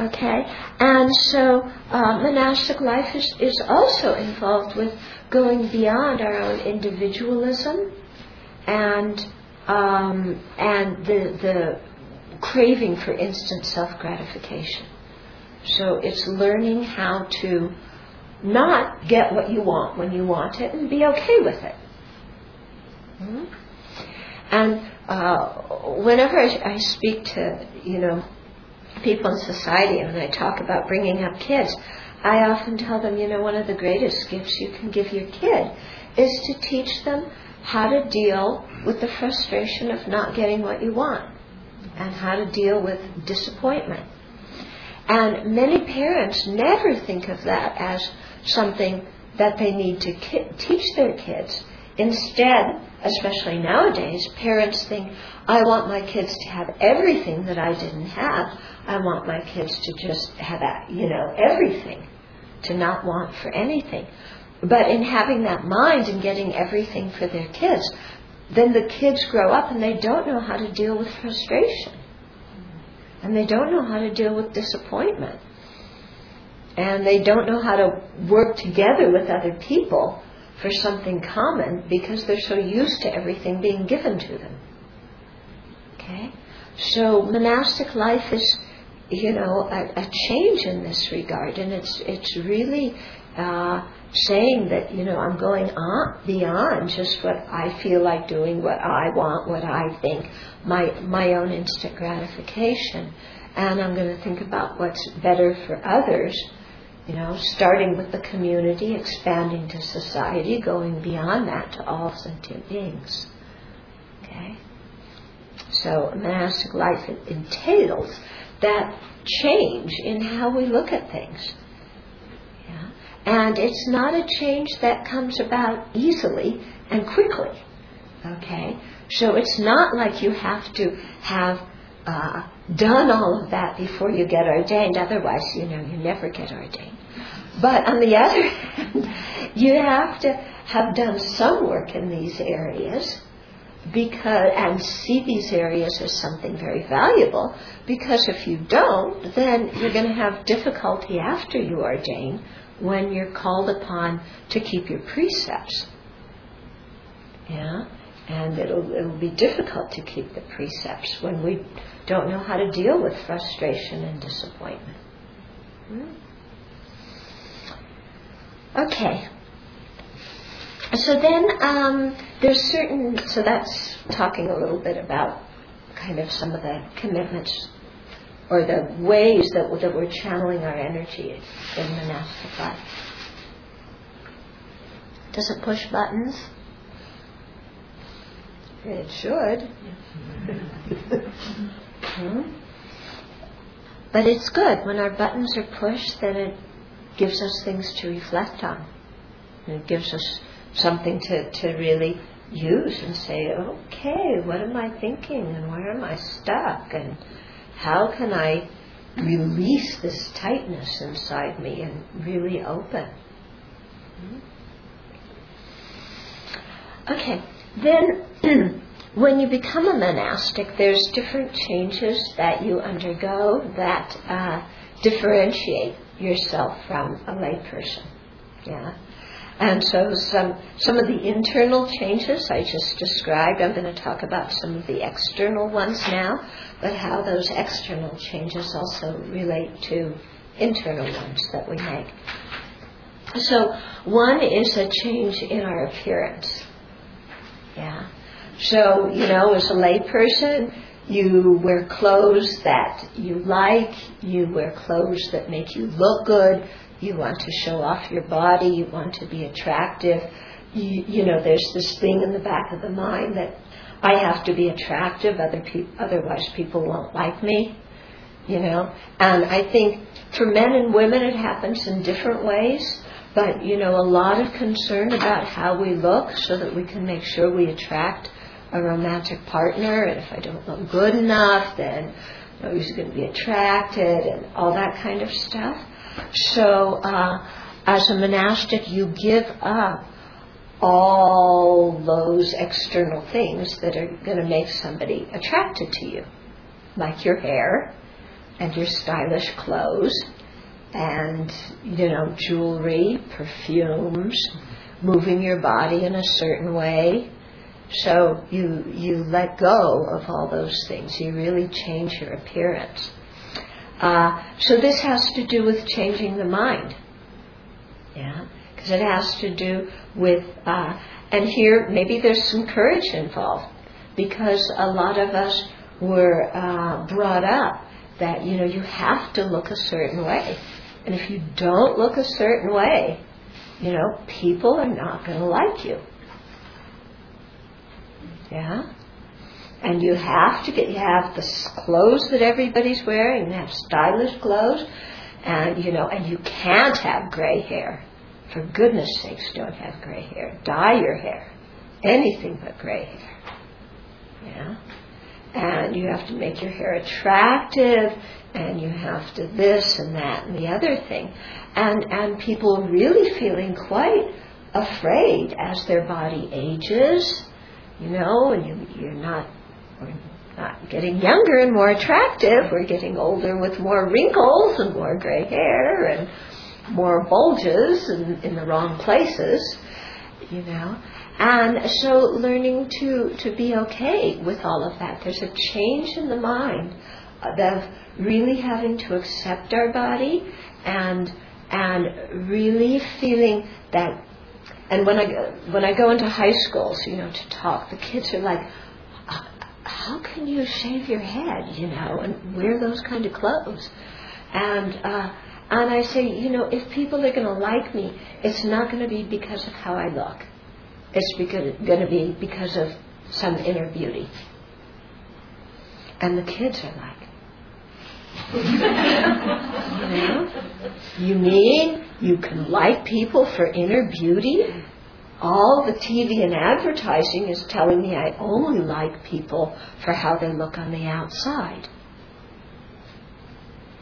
Okay, and so uh, monastic life is, is also involved with going beyond our own individualism and um, and the the craving for instant self gratification. So it's learning how to not get what you want when you want it and be okay with it. Mm-hmm. And uh, whenever I, I speak to, you know, people in society and I talk about bringing up kids, I often tell them, you know, one of the greatest gifts you can give your kid is to teach them how to deal with the frustration of not getting what you want and how to deal with disappointment. And many parents never think of that as something that they need to ki- teach their kids. Instead, especially nowadays, parents think, I want my kids to have everything that I didn't have. I want my kids to just have, you know, everything, to not want for anything. But in having that mind and getting everything for their kids, then the kids grow up and they don't know how to deal with frustration. And they don't know how to deal with disappointment. And they don't know how to work together with other people for something common because they're so used to everything being given to them. Okay? So monastic life is, you know, a, a change in this regard, and it's it's really uh, saying that you know I'm going on beyond just what I feel like doing, what I want, what I think, my my own instant gratification, and I'm going to think about what's better for others you know, starting with the community, expanding to society, going beyond that to all sentient beings. Okay? So monastic life entails that change in how we look at things. Yeah? And it's not a change that comes about easily and quickly. Okay? So it's not like you have to have uh, done all of that before you get ordained. Otherwise, you know, you never get ordained. But on the other hand, you have to have done some work in these areas because and see these areas as something very valuable because if you don't then you're going to have difficulty after you ordain when you're called upon to keep your precepts yeah and it'll it'll be difficult to keep the precepts when we don't know how to deal with frustration and disappointment hmm? Okay. So then um, there's certain, so that's talking a little bit about kind of some of the commitments or the ways that, that we're channeling our energy in monastic life. Does it push buttons? It should. hmm? But it's good. When our buttons are pushed, then it gives us things to reflect on. And it gives us something to, to really use and say, okay, what am I thinking and where am I stuck and how can I release this tightness inside me and really open? Okay, then when you become a monastic, there's different changes that you undergo that uh, differentiate yourself from a layperson. Yeah. And so some some of the internal changes I just described, I'm going to talk about some of the external ones now, but how those external changes also relate to internal ones that we make. So one is a change in our appearance. Yeah. So, you know, as a layperson, you wear clothes that you like. You wear clothes that make you look good. You want to show off your body. You want to be attractive. You, you know, there's this thing in the back of the mind that I have to be attractive, other pe- otherwise people won't like me. You know, and I think for men and women it happens in different ways. but you know, a lot of concern about how we look so that we can make sure we attract a romantic partner. And if I don't look good enough, then nobody's going to be attracted, and all that kind of stuff. So, uh, as a monastic, you give up all those external things that are going to make somebody attracted to you, like your hair and your stylish clothes and you know jewelry, perfumes, moving your body in a certain way. So you you let go of all those things. You really change your appearance. Uh, so this has to do with changing the mind. Yeah, because it has to do with uh, and here maybe there's some courage involved because a lot of us were uh, brought up that you know you have to look a certain way and if you don't look a certain way, you know, people are not going to like you. Yeah? And you have to get, you have the clothes that everybody's wearing, you have stylish clothes, and, you know, and you can't have gray hair. For goodness sakes, don't have gray hair. Dye your hair. Anything but gray hair. Yeah? And you have to make your hair attractive and you have to this and that and the other thing. And, and people really feeling quite afraid as their body ages, you know, and you, you're not, we're not getting younger and more attractive. We're getting older with more wrinkles and more gray hair and more bulges in, in the wrong places, you know. And so learning to, to be okay with all of that. There's a change in the mind of really having to accept our body and and really feeling that and when I when I go into high schools, you know, to talk, the kids are like, "How can you shave your head, you know, and wear those kind of clothes?" And uh, and I say, you know, if people are going to like me, it's not going to be because of how I look. It's going to be because of some inner beauty. And the kids are like, you know? You mean you can like people for inner beauty? All the TV and advertising is telling me I only like people for how they look on the outside.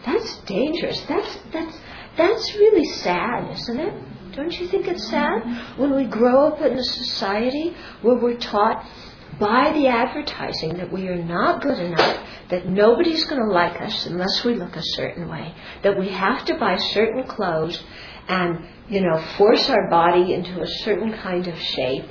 That's dangerous. That's that's that's really sad, isn't it? Don't you think it's sad when we grow up in a society where we're taught by the advertising that we are not good enough, that nobody's going to like us unless we look a certain way, that we have to buy certain clothes and, you know, force our body into a certain kind of shape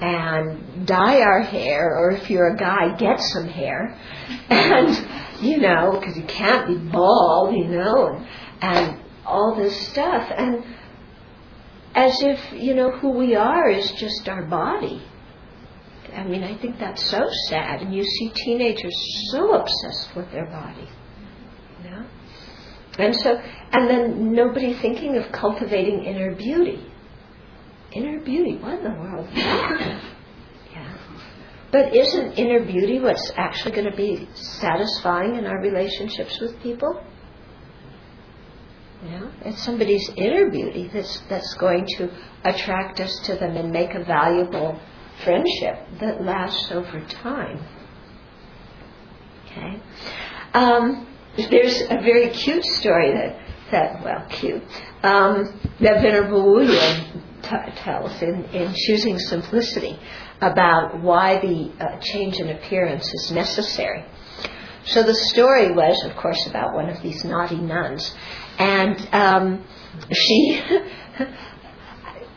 and dye our hair, or if you're a guy, get some hair, and, you know, because you can't be bald, you know, and, and all this stuff. And as if, you know, who we are is just our body I mean, I think that's so sad. And you see teenagers so obsessed with their body. And so, and then nobody thinking of cultivating inner beauty. Inner beauty, what in the world yeah. But isn't inner beauty what's actually going to be satisfying in our relationships with people? You know, it's somebody's inner beauty that's that's going to attract us to them and make a valuable friendship that lasts over time. Okay? Um, there's a very cute story that, that well, cute, um, that Venerable Wu Yin t- tells in, in Choosing Simplicity about why the uh, change in appearance is necessary. So the story was, of course, about one of these naughty nuns. And um, she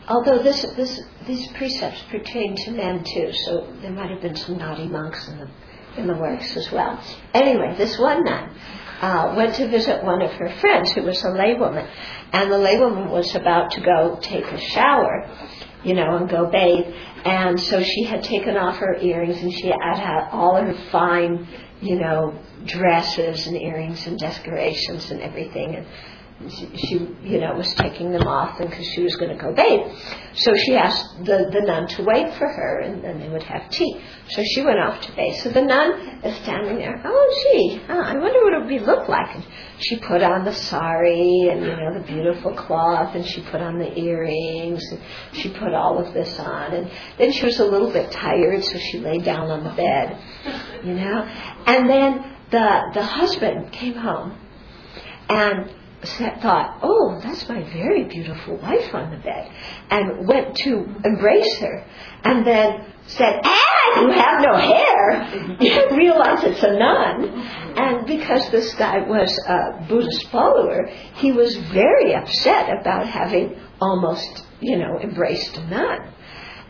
although this, this, these precepts pertain to men too, so there might have been some naughty monks in the, in the works as well. Anyway, this one nun uh, went to visit one of her friends who was a laywoman, and the laywoman was about to go take a shower, you know, and go bathe, and so she had taken off her earrings and she had had all her fine, you know, dresses and earrings and decorations and everything, and she, you know, was taking them off because she was going to go bathe. So she asked the, the nun to wait for her and then they would have tea. So she went off to bathe. So the nun is standing there, oh gee, huh, I wonder what it would be look like. And she put on the sari and, you know, the beautiful cloth and she put on the earrings and she put all of this on. And then she was a little bit tired so she lay down on the bed, you know. And then the, the husband came home and thought, oh, that's my very beautiful wife on the bed, and went to embrace her, and then said, ah, you have no hair. You didn't realize it's a nun. And because this guy was a Buddhist follower, he was very upset about having almost, you know, embraced a nun.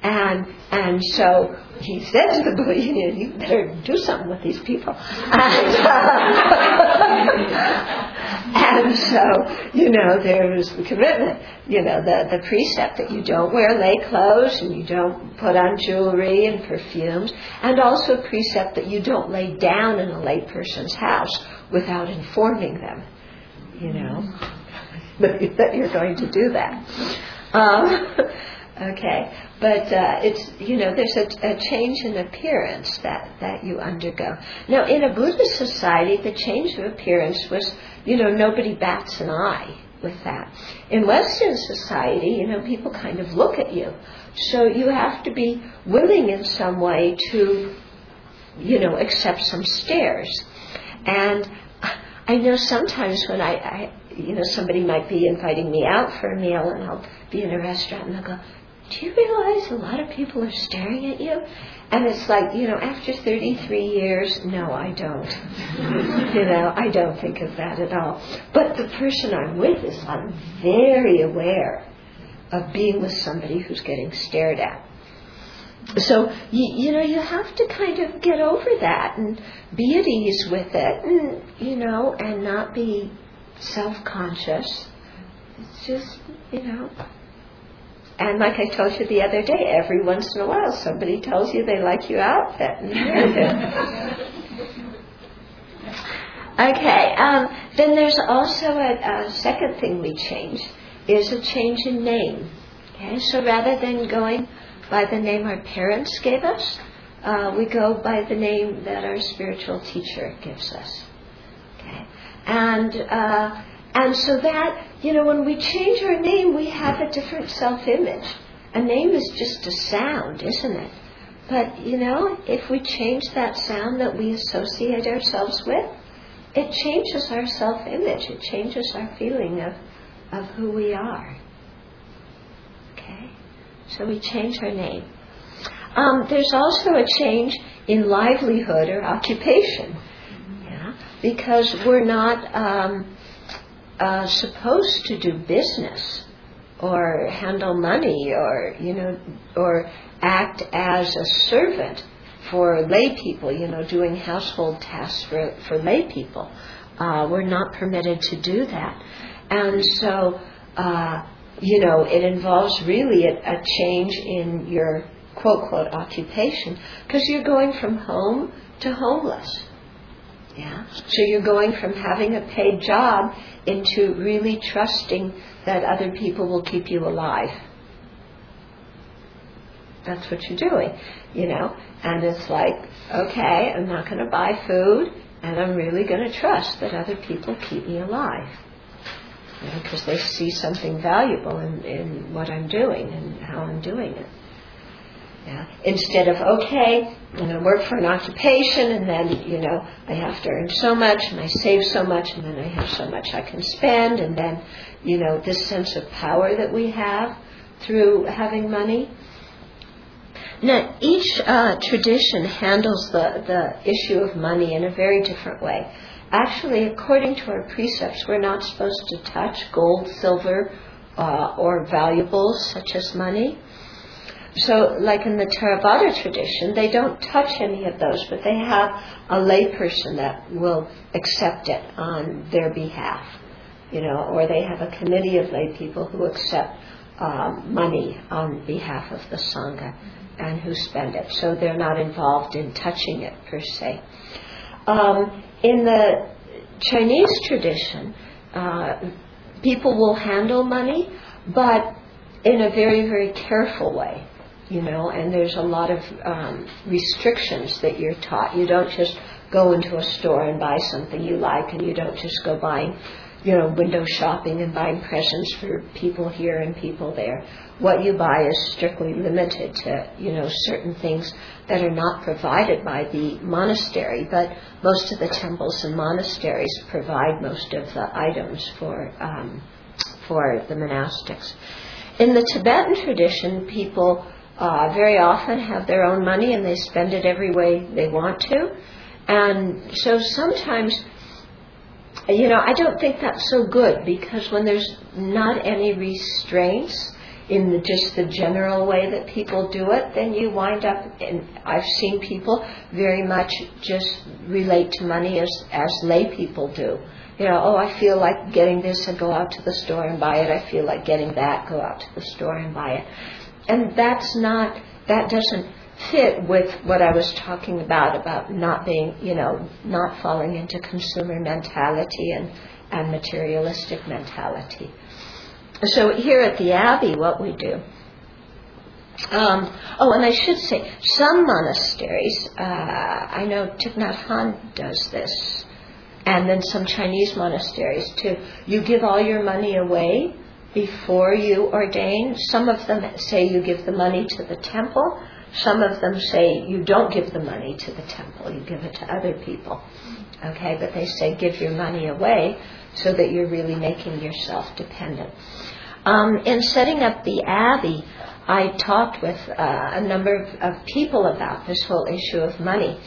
And and so he said to the Buddha, you, better do something with these people. And, so, you know, there was the commitment, you know, the, the precept that you don't wear lay clothes and you don't put on jewelry and perfumes, and also a precept that you don't lay down in a lay person's house without informing them, you know, that you're going to do that. Um, Okay, but uh, it's you know there's a, a, change in appearance that that you undergo. Now, in a Buddhist society, the change of appearance was you know nobody bats an eye with that. In Western society, you know people kind of look at you, so you have to be willing in some way to you know accept some stares. And I know sometimes when I, I you know somebody might be inviting me out for a meal and I'll be in a restaurant and they'll go do you realize a lot of people are staring at you? And it's like, you know, after 33 years, no, I don't. you know, I don't think of that at all. But the person I'm with is I'm very aware of being with somebody who's getting stared at. So, you, you know, you have to kind of get over that and be at ease with it, and, you know, and not be self conscious. It's just, you know, and like I told you the other day, every once in a while somebody tells you they like your outfit. okay, um, then there's also a, a, second thing we change is a change in name. Okay, so rather than going by the name our parents gave us, uh, we go by the name that our spiritual teacher gives us. Okay, and uh, and so that, you know, when we change our name, we have a different self image. A name is just a sound, isn't it? But, you know, if we change that sound that we associate ourselves with, it changes our self image. It changes our feeling of, of who we are. Okay? So we change our name. Um, there's also a change in livelihood or occupation. Yeah? Because we're not. Um, uh, supposed to do business or handle money or you know or act as a servant for lay people you know doing household tasks for for lay people. Uh, we're not permitted to do that. And so uh, you know it involves really a, a change in your quote quote occupation because you're going from home to homeless yeah. So you're going from having a paid job into really trusting that other people will keep you alive. That's what you're doing, you know. And it's like, okay, I'm not going to buy food, and I'm really going to trust that other people keep me alive. Because you know, they see something valuable in, in what I'm doing and how I'm doing it. Yeah. Instead of, okay, I'm going to work for an occupation and then, you know, I have to earn so much and I save so much and then I have so much I can spend and then, you know, this sense of power that we have through having money. Now, each uh, tradition handles the, the issue of money in a very different way. Actually, according to our precepts, we're not supposed to touch gold, silver, uh, or valuables such as money. So, like in the Theravada tradition, they don't touch any of those, but they have a layperson that will accept it on their behalf, you know, or they have a committee of lay people who accept um, money on behalf of the sangha and who spend it. So they're not involved in touching it per se. Um, in the Chinese tradition, uh, people will handle money, but in a very, very careful way, you know, and there's a lot of um, restrictions that you're taught. You don't just go into a store and buy something you like, and you don't just go buying, you know, window shopping and buying presents for people here and people there. What you buy is strictly limited to, you know, certain things that are not provided by the monastery, but most of the temples and monasteries provide most of the items for um, for the monastics. In the Tibetan tradition, people uh, very often have their own money and they spend it every way they want to. And so sometimes, you know, I don't think that's so good because when there's not any restraints in the, just the general way that people do it, then you wind up, and I've seen people very much just relate to money as, as lay people do you know, oh, I feel like getting this and go out to the store and buy it. I feel like getting that, go out to the store and buy it. And that's not, that doesn't fit with what I was talking about, about not being, you know, not falling into consumer mentality and, and materialistic mentality. So here at the Abbey, what we do, um, oh, and I should say, some monasteries, uh, I know Thich Nhat Hanh does this, and then some Chinese monasteries too. You give all your money away before you ordain. Some of them say you give the money to the temple. Some of them say you don't give the money to the temple, you give it to other people. Okay, but they say give your money away so that you're really making yourself dependent. Um, in setting up the abbey, I talked with uh, a number of, of people about this whole issue of money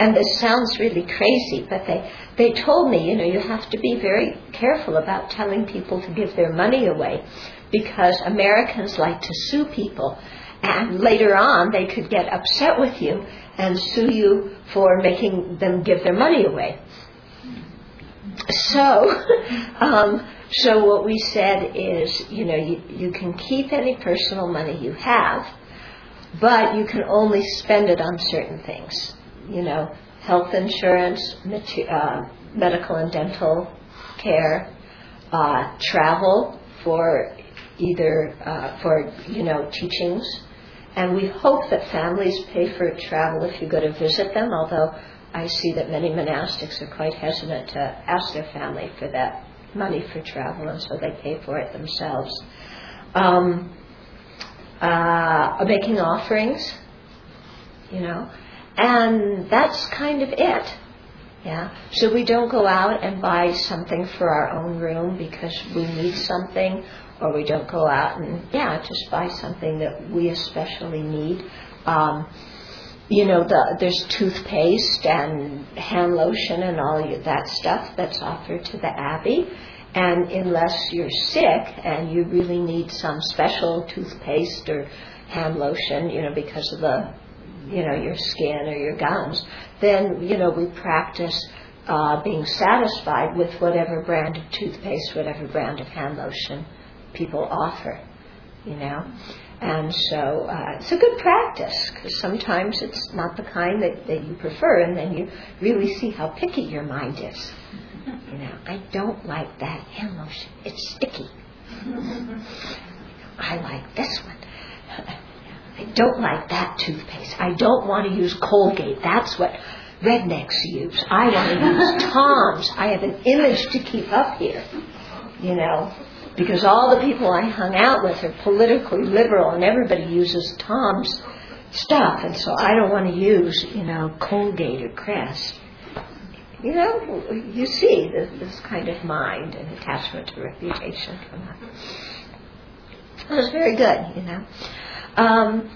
and this sounds really crazy, but they, they told me, you know, you have to be very careful about telling people to give their money away because Americans like to sue people. And later on, they could get upset with you and sue you for making them give their money away. So, um, so what we said is, you know, you, you can keep any personal money you have, but you can only spend it on certain things you know, health insurance, uh, medical and dental care, uh, travel for either uh, for you know teachings, and we hope that families pay for travel if you go to visit them. Although I see that many monastics are quite hesitant to ask their family for that money for travel, and so they pay for it themselves. Um, uh, making offerings, you know, and that's kind of it. Yeah. So we don't go out and buy something for our own room because we need something, or we don't go out and yeah, just buy something that we especially need. Um, you know, the, there's toothpaste and hand lotion and all that stuff that's offered to the abbey. And unless you're sick and you really need some special toothpaste or hand lotion, you know, because of the you know, your skin or your gums, then, you know, we practice uh, being satisfied with whatever brand of toothpaste, whatever brand of hand lotion people offer, you know. And so uh, it's a good practice because sometimes it's not the kind that, that you prefer, and then you really see how picky your mind is. You know, I don't like that hand lotion, it's sticky. I like this one. I don't like that toothpaste. I don't want to use Colgate. That's what rednecks use. I want to use Tom's. I have an image to keep up here, you know, because all the people I hung out with are politically liberal and everybody uses Tom's stuff, and so I don't want to use, you know, Colgate or Crest. You know, you see this, this kind of mind and attachment to reputation. It was very good, you know. Um,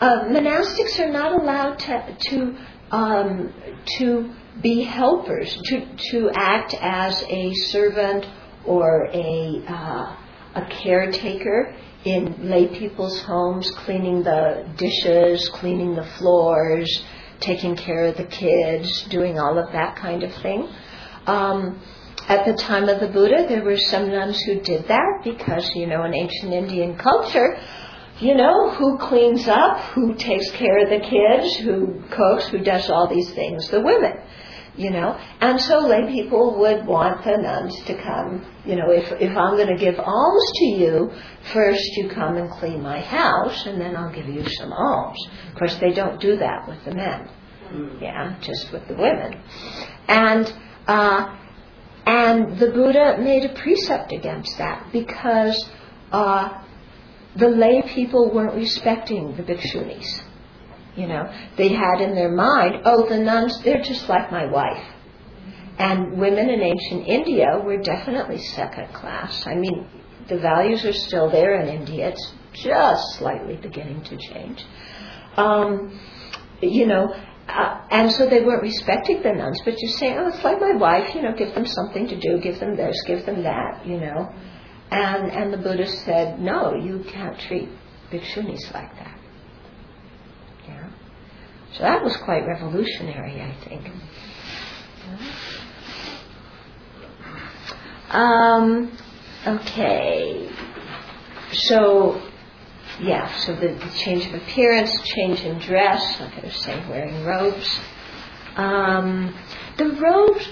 uh, monastics are not allowed to to um, to be helpers, to to act as a servant or a uh, a caretaker in lay people's homes, cleaning the dishes, cleaning the floors, taking care of the kids, doing all of that kind of thing. Um, at the time of the Buddha, there were some nuns who did that because, you know, in ancient Indian culture, you know, who cleans up, who takes care of the kids, who cooks, who does all these things? The women. you know. And so lay people would want the nuns to come, you know, if, if I'm going to give alms to you, first you come and clean my house, and then I'll give you some alms. Of course, they don't do that with the men, yeah, just with the women. And, uh, and the Buddha made a precept against that because uh, the lay people weren't respecting the bhikshunis. You know, they had in their mind, oh, the nuns, they're just like my wife. And women in ancient India were definitely second class. I mean, the values are still there in India. It's just slightly beginning to change. Um, you know, uh, and so they weren't respecting the nuns, but just saying, oh, it's like my wife, you know, give them something to do, give them this, give them that, you know. And, and the Buddha said, no, you can't treat bhikshunis like that. Yeah. So that was quite revolutionary, I think. Um, okay. So, yeah, so the, the, change of appearance, change in dress, like I was saying, wearing robes. Um, the robes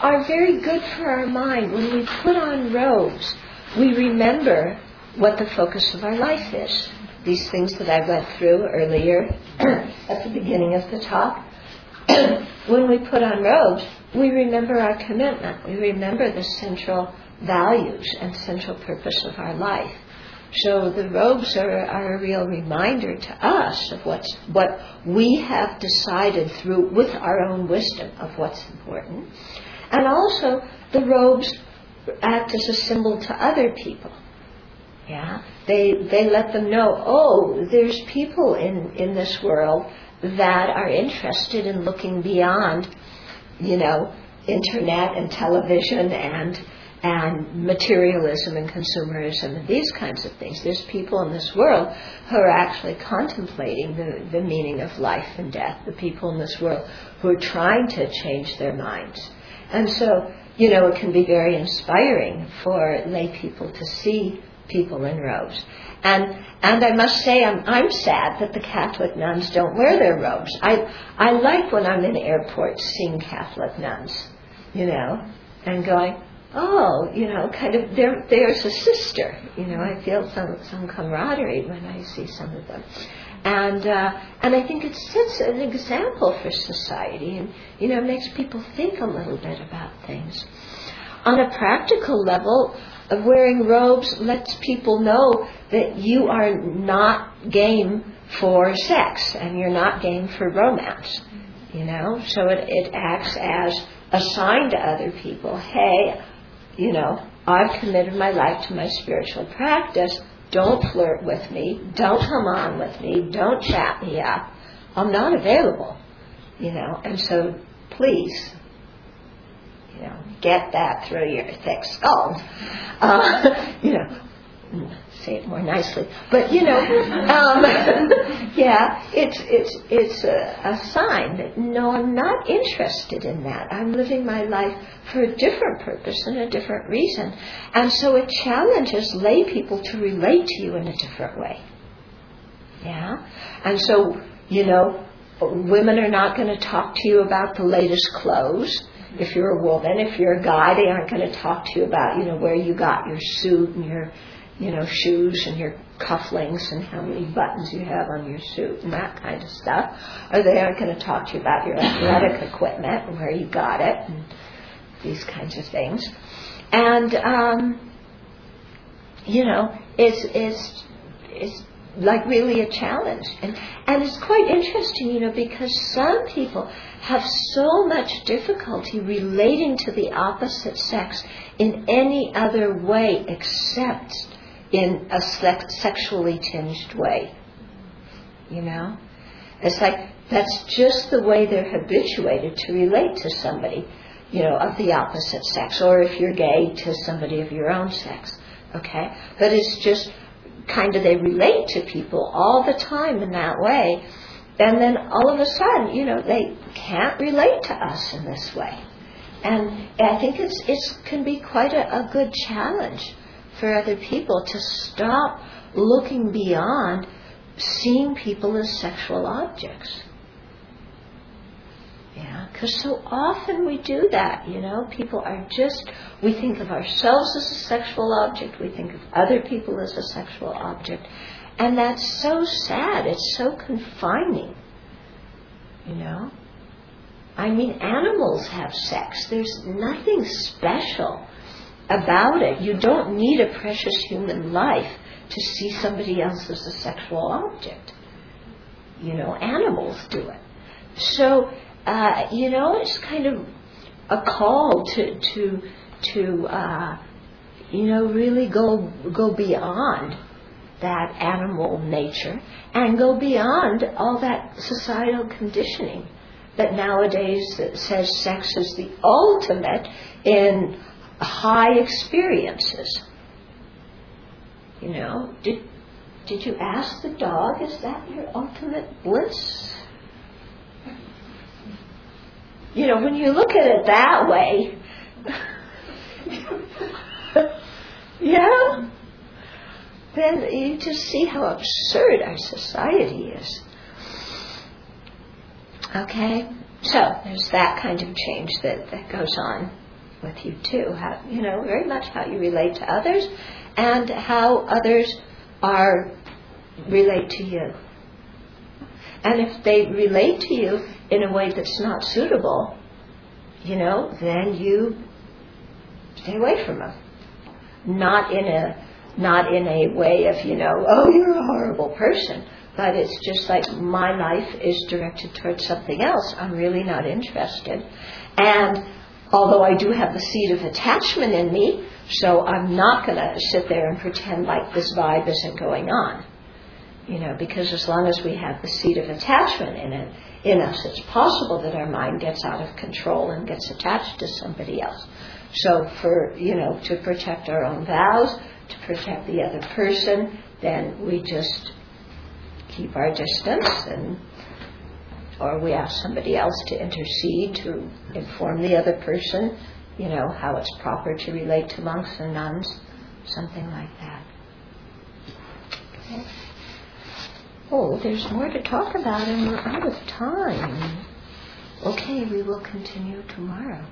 are very good for our mind. When we put on robes, we remember what the focus of our life is. These things that I went through earlier at the beginning of the talk. when we put on robes, we remember our commitment. We remember the central values and central purpose of our life. So the robes are, are a real reminder to us of what's, what we have decided through with our own wisdom of what's important. And also the robes act as a symbol to other people. Yeah, they they let them know. Oh, there's people in in this world that are interested in looking beyond, you know, internet and television and and materialism and consumerism and these kinds of things. There's people in this world who are actually contemplating the, the meaning of life and death, the people in this world who are trying to change their minds. And so you know, it can be very inspiring for lay people to see people in robes. And and I must say I'm I'm sad that the Catholic nuns don't wear their robes. I I like when I'm in airports seeing Catholic nuns, you know, and going, oh, you know, kind of there there's a sister. You know, I feel some some camaraderie when I see some of them and uh, and I think it sets an example for society, and you know makes people think a little bit about things. On a practical level, of wearing robes lets people know that you are not game for sex and you're not game for romance. You know, so it, it acts as a sign to other people, hey, you know, I've committed my life to my spiritual practice don't flirt with me. Don't come on with me. Don't chat me up. I'm not available, you know. And so, please, you know, get that through your thick skull. Uh, you know, say it more nicely. But you know, um, yeah, it's it's it's a, a sign that no, I'm not interested in that. I'm living my life for a different purpose and a different reason, and so it challenges lay people to relate to you in a different way. Yeah, and so you know, women are not going to talk to you about the latest clothes if you're a woman. If you're a guy, they aren't going to talk to you about, you know, where you got your suit and your you know, shoes and your cufflinks and how many buttons you have on your suit and that kind of stuff. Or they aren't going to talk to you about your athletic equipment and where you got it and these kinds of things. And, um, you know, it's, it's, it's like really a challenge. And, and it's quite interesting, you know, because some people have so much difficulty relating to the opposite sex in any other way except in a sex- sexually tinged way. You know? It's like that's just the way they're habituated to relate to somebody, you know, of the opposite sex, or if you're gay, to somebody of your own sex. Okay? But it's just kind of they relate to people all the time in that way. And then all of a sudden, you know, they can't relate to us in this way. And I think it's it can be quite a, a good challenge for other people to stop looking beyond seeing people as sexual objects. Yeah, Because so often we do that, you know. People are just, we think of ourselves as a sexual object, we think of other people as a sexual object. And that's so sad, it's so confining, you know. I mean, animals have sex, there's nothing special about it. You don't need a precious human life to see somebody else as a sexual object. You know, animals do it. So, uh, you know, it's kind of a call to to to uh, you know really go go beyond that animal nature and go beyond all that societal conditioning that nowadays says sex is the ultimate in high experiences. You know, did did you ask the dog, is that your ultimate bliss? You know, when you look at it that way, yeah, then you just see how absurd our society is. Okay? So, there's that kind of change that, that goes on with you too. How, you know, very much how you relate to others and how others are relate to you. And if they relate to you in a way that's not suitable, you know, then you stay away from them. Not in a not in a way of, you know, oh, you're a horrible person, but it's just like my life is directed towards something else. I'm really not interested. And although I do have the seed of attachment in me, so I'm not going to sit there and pretend like this vibe isn't going on. You know, because as long as we have the seed of attachment in it, in us, it's possible that our mind gets out of control and gets attached to somebody else. So for, you know, to protect our own vows, to protect the other person, then we just keep our distance and or we ask somebody else to intercede to inform the other person, you know, how it's proper to relate to monks and nuns, something like that. Okay. Oh, there's more to talk about and we're out of time. Okay, we will continue tomorrow.